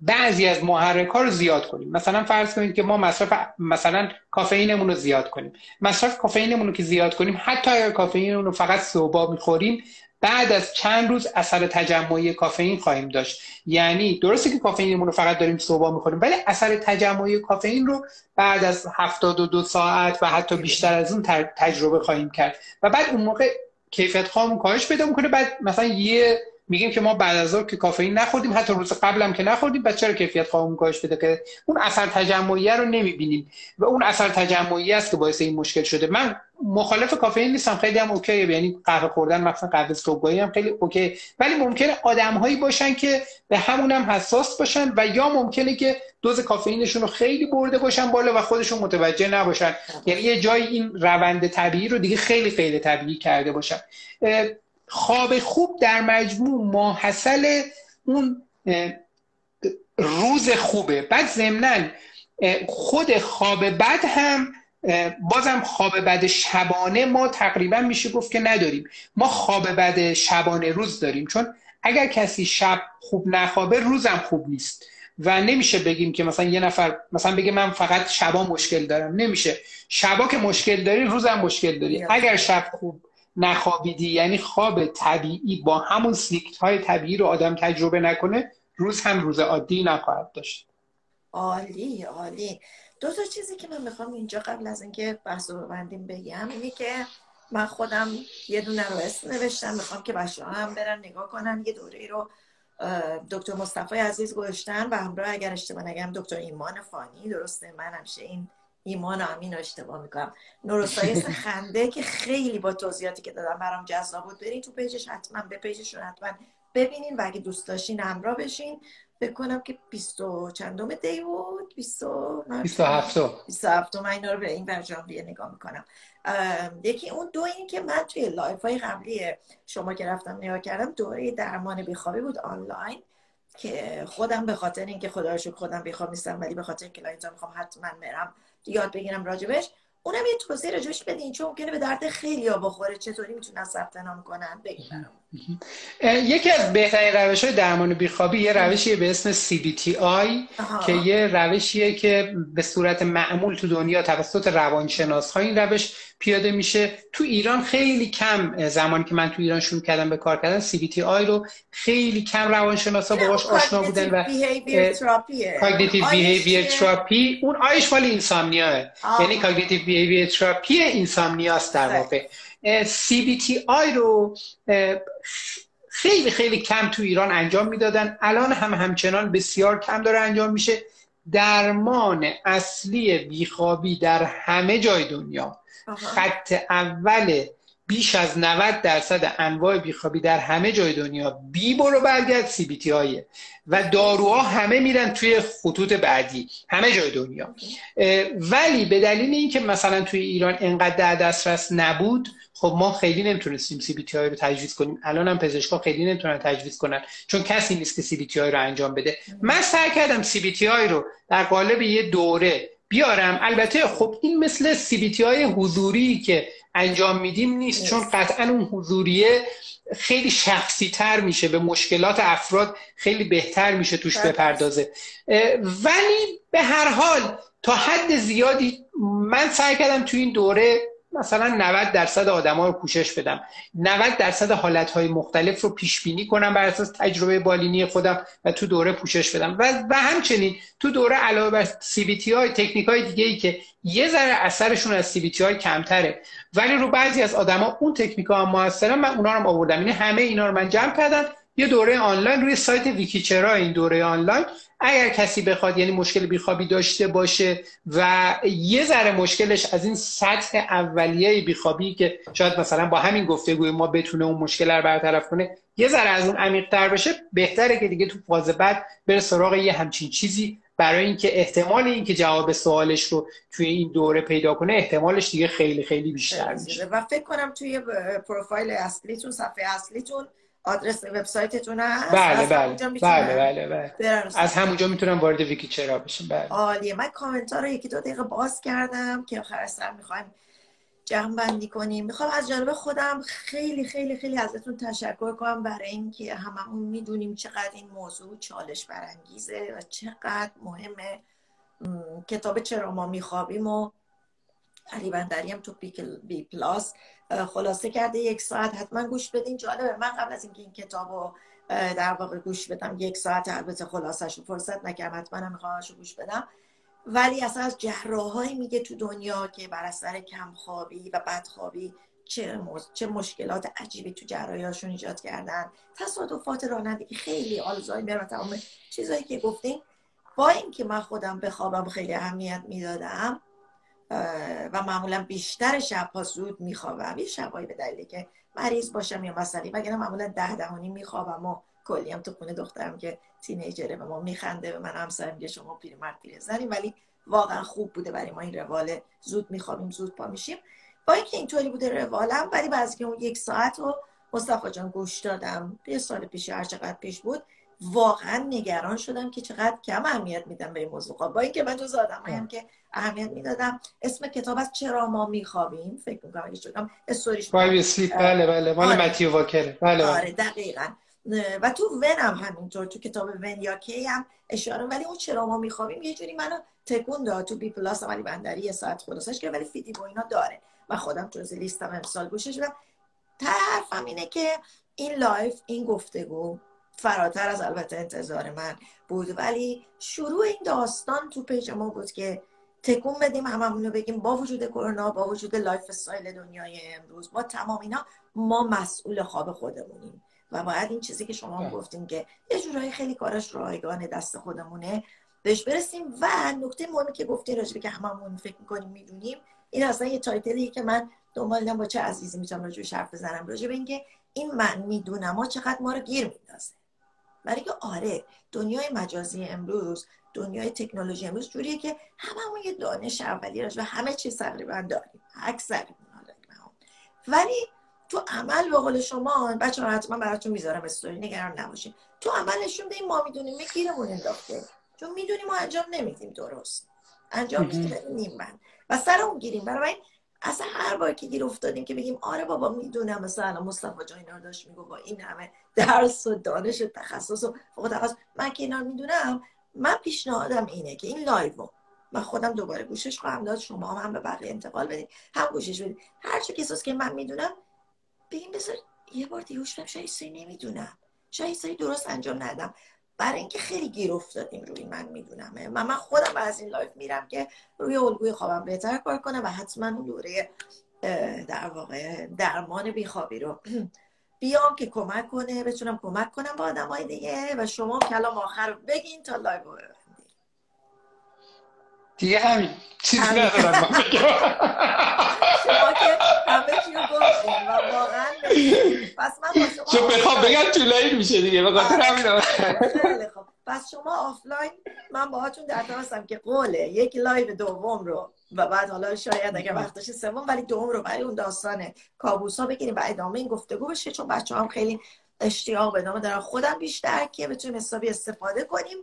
بعضی از محرک ها رو زیاد کنیم. مثلا فرض کنید که ما مصرف مثلا کافئینمون رو زیاد کنیم. مصرف کافئینمون رو که زیاد کنیم حتی اگر کافئینمون رو فقط صبح می‌خوریم بعد از چند روز اثر تجمعی کافئین خواهیم داشت. یعنی درسته که کافئینمون رو فقط داریم صبح می‌خوریم ولی اثر تجمعی کافئین رو بعد از 72 ساعت و حتی بیشتر از اون تجربه خواهیم کرد. و بعد اون موقع کیفیت خوابم کاهش پیدا می‌کنه. بعد مثلا یه میگیم که ما بعد از ظهر که کافئین نخوردیم حتی روز قبلم که نخوردیم بعد چرا کیفیت خوابم کاهش پیدا که اون اثر تجمعی رو نمی‌بینیم و اون اثر تجمعی است که باعث این مشکل شده. من مخالف کافئین نیستم خیلی هم okay یعنی قهوه خوردن مثلا قهوه صبحگاهی هم خیلی okay ولی ممکنه آدمهایی باشن که به همون هم حساس باشن و یا ممکنه که دوز کافئینشون رو خیلی برده باشن بالا و خودشون متوجه نباشن. یعنی یه جای این روند طبیعی رو دیگه خیلی خیلی طبیعی کرده باشن. خواب خوب در مجموع ماحصل اون روز خوبه. بعد ضمنا خود خواب بد هم بازم خواب بد شبانه ما تقریبا میشه گفت که نداریم. ما خواب بد شبانه روز داریم. چون اگر کسی شب خوب نخوابه روزم خوب نیست. و نمیشه بگیم که مثلا یه نفر مثلا بگه من فقط شبا مشکل دارم. نمیشه. شبا که مشکل داری روزم مشکل داری. اگر شب خوب نخوابیدی یعنی خواب طبیعی با همون سیکت های طبیعی رو آدم تجربه نکنه روز هم روز عادی نخواهد داشت. عالی عالی. دو تا چیزی که من می‌خوام اینجا قبل از اینکه بحث رو بندیم بگم اینه که من خودم یه دونه رو اسم نوشتم می‌خوام که بچه هم برن نگاه کنن یه دوره رو دکتر مصطفی عزیز گذاشتن و همراه اگر اشتباه نگم دکتر ایمان فانی درسته من همشه این ایمان امین اشتباه می‌کنم. نوروساینس خنده که خیلی با توضیحاتی که دادم برام جذاب بود. برین تو پیجش حتما به پیجشون حتما ببینین و اگه دوست داشتین همراه بشین. بکنم که بیستو چندم دی بود؟ بیستو بیستو هفتو بیستو هفتو من اینا رو به این برجام بیه نگاه می‌کنم. یکی اون دو این که من توی لایف های قبلی شما که رفتم نگاه کردم دوره درمان بیخوابی بود آنلاین که خودم به خاطر اینکه خدا رو شکر خودم بیخواب نیستم ولی به خاطر client می‌خوام حتما برم یاد بگیرم راجبش. اونم یه توضیح راجبش بدین چون ممکنه به درد خیلی ها بخوره. چطوری می‌تونن ثبت نام کنن؟ بگیم یکی از بهترین روش های درمان بیخوابی یه روشیه به اسم CBTI که یه روشیه که به صورت معمول تو دنیا توسط روانشناس ها این روش پیاده میشه. تو ایران خیلی کم زمانی که من تو ایران شروع کردم به کار کردن CBTI رو خیلی کم روانشناس ها باهاش آشنا بودن و cognitive behavior therapy اون I ش مال insomnia ه. یعنی cognitive behavior therapy insomnia ست در واقع. CBTI رو خیلی خیلی کم تو ایران انجام می‌دادن. الان هم همچنان بسیار کم داره انجام میشه. درمان اصلی بیخوابی در همه جای دنیا. خط اول بیش از 90 درصد انواع بیخوابی در همه جای دنیا بی برو برگرد CBTI ه و داروها همه میرن توی خطوط بعدی همه جای دنیا. ولی به دلیل اینکه مثلا توی ایران انقدر در دسترس نبود خب ما خیلی نمی‌تونستیم CBTI رو تجویز کنیم. الان هم پزشکا خیلی نمی‌تونن تجویز کنن چون کسی نیست که CBTI رو انجام بده. من سعی کردم CBTI رو در قالب یه دوره بیارم. البته خب این مثل CBTI حضوری که انجام میدیم نیست چون قطعا اون حضوریه خیلی شخصی تر میشه به مشکلات افراد خیلی بهتر میشه توش بپردازه. ولی به هر حال تا حد زیادی من سعی کردم تو این دوره مثلا 90 درصد آدما رو پوشش بدم. 90 درصد حالتهای مختلف رو پیش بینی کنم بر اساس تجربه بالینی خودم و تو دوره پوشش بدم. و, و همچنین تو دوره علاوه بر سی بی تی های تکنیک های دیگه ای که یه ذره اثرشون از سی بی تی های کمتره ولی رو بعضی از آدما اون تکنیک ها هم من اونا رو آوردم. یعنی همه اینا رو من جمع کردم یه دوره آنلاین روی سایت ویکیچرا این دوره آنلاین. اگر کسی بخواد یعنی مشکل بیخوابی داشته باشه و یه ذره مشکلش از این سطح اولیه بیخوابی که شاید مثلا با همین گفتگوی ما بتونه اون مشکل رو برطرف کنه یه ذره از اون عمیق تر بشه بهتره که دیگه تو فاز بعد بره سراغ یه همچین چیزی. برای اینکه احتمال اینکه جواب سوالش رو توی این دوره پیدا کنه احتمالش دیگه خیلی خیلی بیشتر میشه. و فکر کنم توی پروفایل اصلیتون صفحه اصلیتون آدرس وبسایتتون هست؟ بله بله. بله بله, بله. از همونجا می‌تونم وارد ویکی چرا بشم. بله. عالیه. من کامنت ها رو یکی دو دقیقه باز کردم که آخر سر می‌خوایم جمع بندی کنیم. می‌خوام از جانب خودم خیلی خیلی خیلی ازتون تشکر کنم برای اینکه هممون می‌دونیم چقدر این موضوع چالش برانگیزه و چقدر مهمه. کتاب چرا ما میخوابیم و علی بندری هم تو بی پلاس خلاصه کرده یک ساعت حتما گوش بدین. جالبه من قبل از اینکه این کتاب رو در واقع گوش بدم یک ساعت البته خلاصش رو فرصت نکردم حتما می‌خوام گوش بدم. ولی اصلا از جراحایی میگه تو دنیا که بر اثر کمخوابی و بدخوابی چه, چه مشکلات عجیبی تو جراحیاشون ایجاد کردن. تصادفات رانندگی خیلی آلزایمر و تمام چیزایی که گفتیم با اینکه من خودم به خوابم خیلی اهمیت می‌دادم و معمولا بیشتر شبها زود میخوابم. یه شبهایی به دلیلی که مریض باشم یا مسئله وگرنه معمولا ده دهانی میخوابم و کلی هم تو خونه دخترم که تینیجره به ما میخنده به من همسر میگه شما پیرمرد پیرزنی ولی واقعا خوب بوده برای ما این روال زود میخوابیم زود پا میشیم. با اینکه اینطوری بوده روالم ولی بعضی که اون یک ساعت رو مصطفی جان گوش دادم یه سال پیش هر چقدر پیش بود واقعا نگران شدم که چقدر کم اهمیت میدم به این موضوع. با اینکه من جز آدمایم که اهمیت می‌دادم اسم کتاب از چرا ما میخوابیم؟ فکر می‌کنم اگه شدم استوریش بله بله مال آره. متیو واکره بله, بله. آره دقیقا. و تو ونم همینطور تو کتاب ون یا کی هم اشاره ولی اون چرا ما میخوابیم یه جوری منو تکون داد. تو بی پلاس ولی بندری یه ساعت خلاصش که ولی فیدی با اینا داره. و خودم جز لیستم امسال گوشش و حرفم اینه که این لایو این گفتگو فراتر از البته انتظار من بود. ولی شروع این داستان تو پیج ما بود که تکون بدیم هممون رو بگیم با وجود کرونا با وجود lifestyle دنیای امروز با تمام اینا ما مسئول خواب خودمونیم. و باید این چیزی که شما هم بله. گفتیم که یه جورایی خیلی کارش رایگان دست خودمونه بهش برسیم. و نکته مهمی که گفتی راجبه که هممون فکر می‌کنیم می‌دونیم این اصلا یه تایتلی که من دنبال با چه عزیزی می‌تونم راجبه حرف بزنم. راجبه اینکه این من می‌دونم ما چقدر ما رو گیر میندازه. برای که آره دنیای مجازی امروز دنیای تکنولوژی امروز جوریه که هممون یه دانش اولیه و همه چیز تقریبا داریم اکثر ولی تو عمل به قول شما بچه ها حتما براتون می‌ذارم استوری نگران نباشین. تو عمل نشون بدیم ما می‌دونیم گیرمون انداخته. چون می‌دونیم ما انجام نمیدیم درست. انجام میدیم نیم من و سر اون گیریم. برای اصلا هر بار که گیر افتادیم که بگیم آره بابا می‌دونم مثلا مصطفی جان اینا داشت میگو با این همه درس و دانش و تخصص و فوق تخصص من که اینا می‌دونم من پیشنهادم اینه که این لایو من خودم دوباره گوشش خواهم داد شما هم, به بقیه انتقال بدید هم گوشش بدید هر چه کساس که من می‌دونم بگیم بذار یه بار دیگه شاید سری نمی‌دونم. شاید درست انجام ندم برای اینکه خیلی گیر افتادیم روی من می‌دونم من من خودم از این لایو میرم که روی الگوی خوابم بهتر کار کنه و حتما اون دوره در واقع درمان بیخوابی رو بیام که کمک کنه بتونم کمک کنم با آدم های دیگه و شما کلام آخر بگین تا لایو دیگه همین چیزی ندارم. شما که همه چی رو گفتیم و واقعا پس من با شما بخوام بگم طولایی میشه دیگه به خاطر همین خیلی خوب. پس شما آفلاین من باهاتون در هستم که قوله. یک لایو دوم رو و بعد حالا شاید اگر وقتش سوم ولی دوم رو برای اون داستان کابوس ها بگیریم و ادامه این گفتگو بشه چون بچه هم خیلی اشتیاق به ادامه دارن. خودم بیشتر که بتونیم حسابی استفاده کنیم.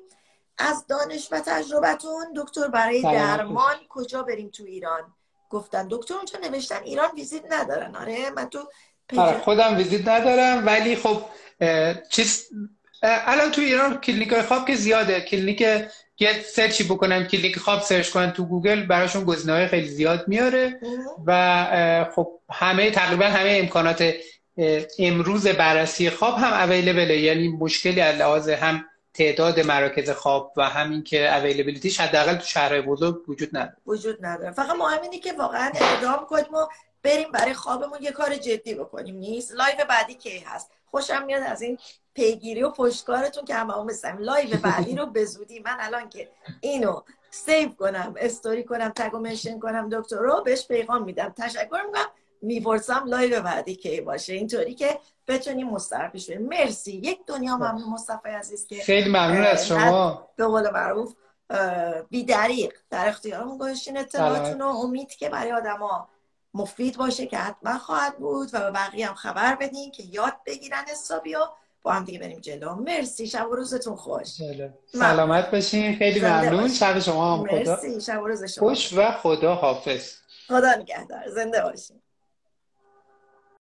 از دانش و تجربتون دکتر برای درمان کجا بریم تو ایران؟ گفتن دکتر اونجا نوشتن ایران ویزیت ندارن. آره من تو آره خودم ویزیت ندارم ولی خب چیز الان تو ایران کلینیک های خواب که زیاده. کلینیک یه search ی بکنن کلینیک خواب search کنن تو گوگل براشون گزینه‌های خیلی زیاد میاره. و خب همه تقریبا همه امکانات امروز بررسی خواب هم available ه یعنی مشکلی از لحاظ هم تعداد مراکز خواب و همین که availability ش حداقل تو شهرهای بزرگ وجود نداره. وجود نداره. فقط مهم اینه که واقعا اقدام کنیم و بریم برای خوابمون یه کار جدی بکنیم. نیست؟ لایو بعدی کی هست؟ خوشم میاد از این پیگیری و پشتکارتون که همه مثلا لایو بعدی رو به زودی من الان که اینو save کنم استوری کنم tag و mention کنم دکتر رو بهش پیغام میدم. تشکر می‌کنم. می‌پرسم لایو بعدی کی باشه. اینطوری که بتونیم مسترد شده مرسی. یک دنیا ممنون مصطفی عزیز که خیلی ممنون از شما. به قول معروف بی دریق در اختیارمون گذاشتین اطلاعاتون و امید که برای آدما مفید باشه که حتما خواهد بود و به بقیه هم خبر بدین که یاد بگیرن حسابی و با هم دیگه بریم جلو. مرسی. شب و روزتون خوش. سلامت باشین. خیلی ممنون. شب شما هم خدا مرسی. شب و روز شما خوش و خدا حافظ. خدا نگهدار. زنده باشین.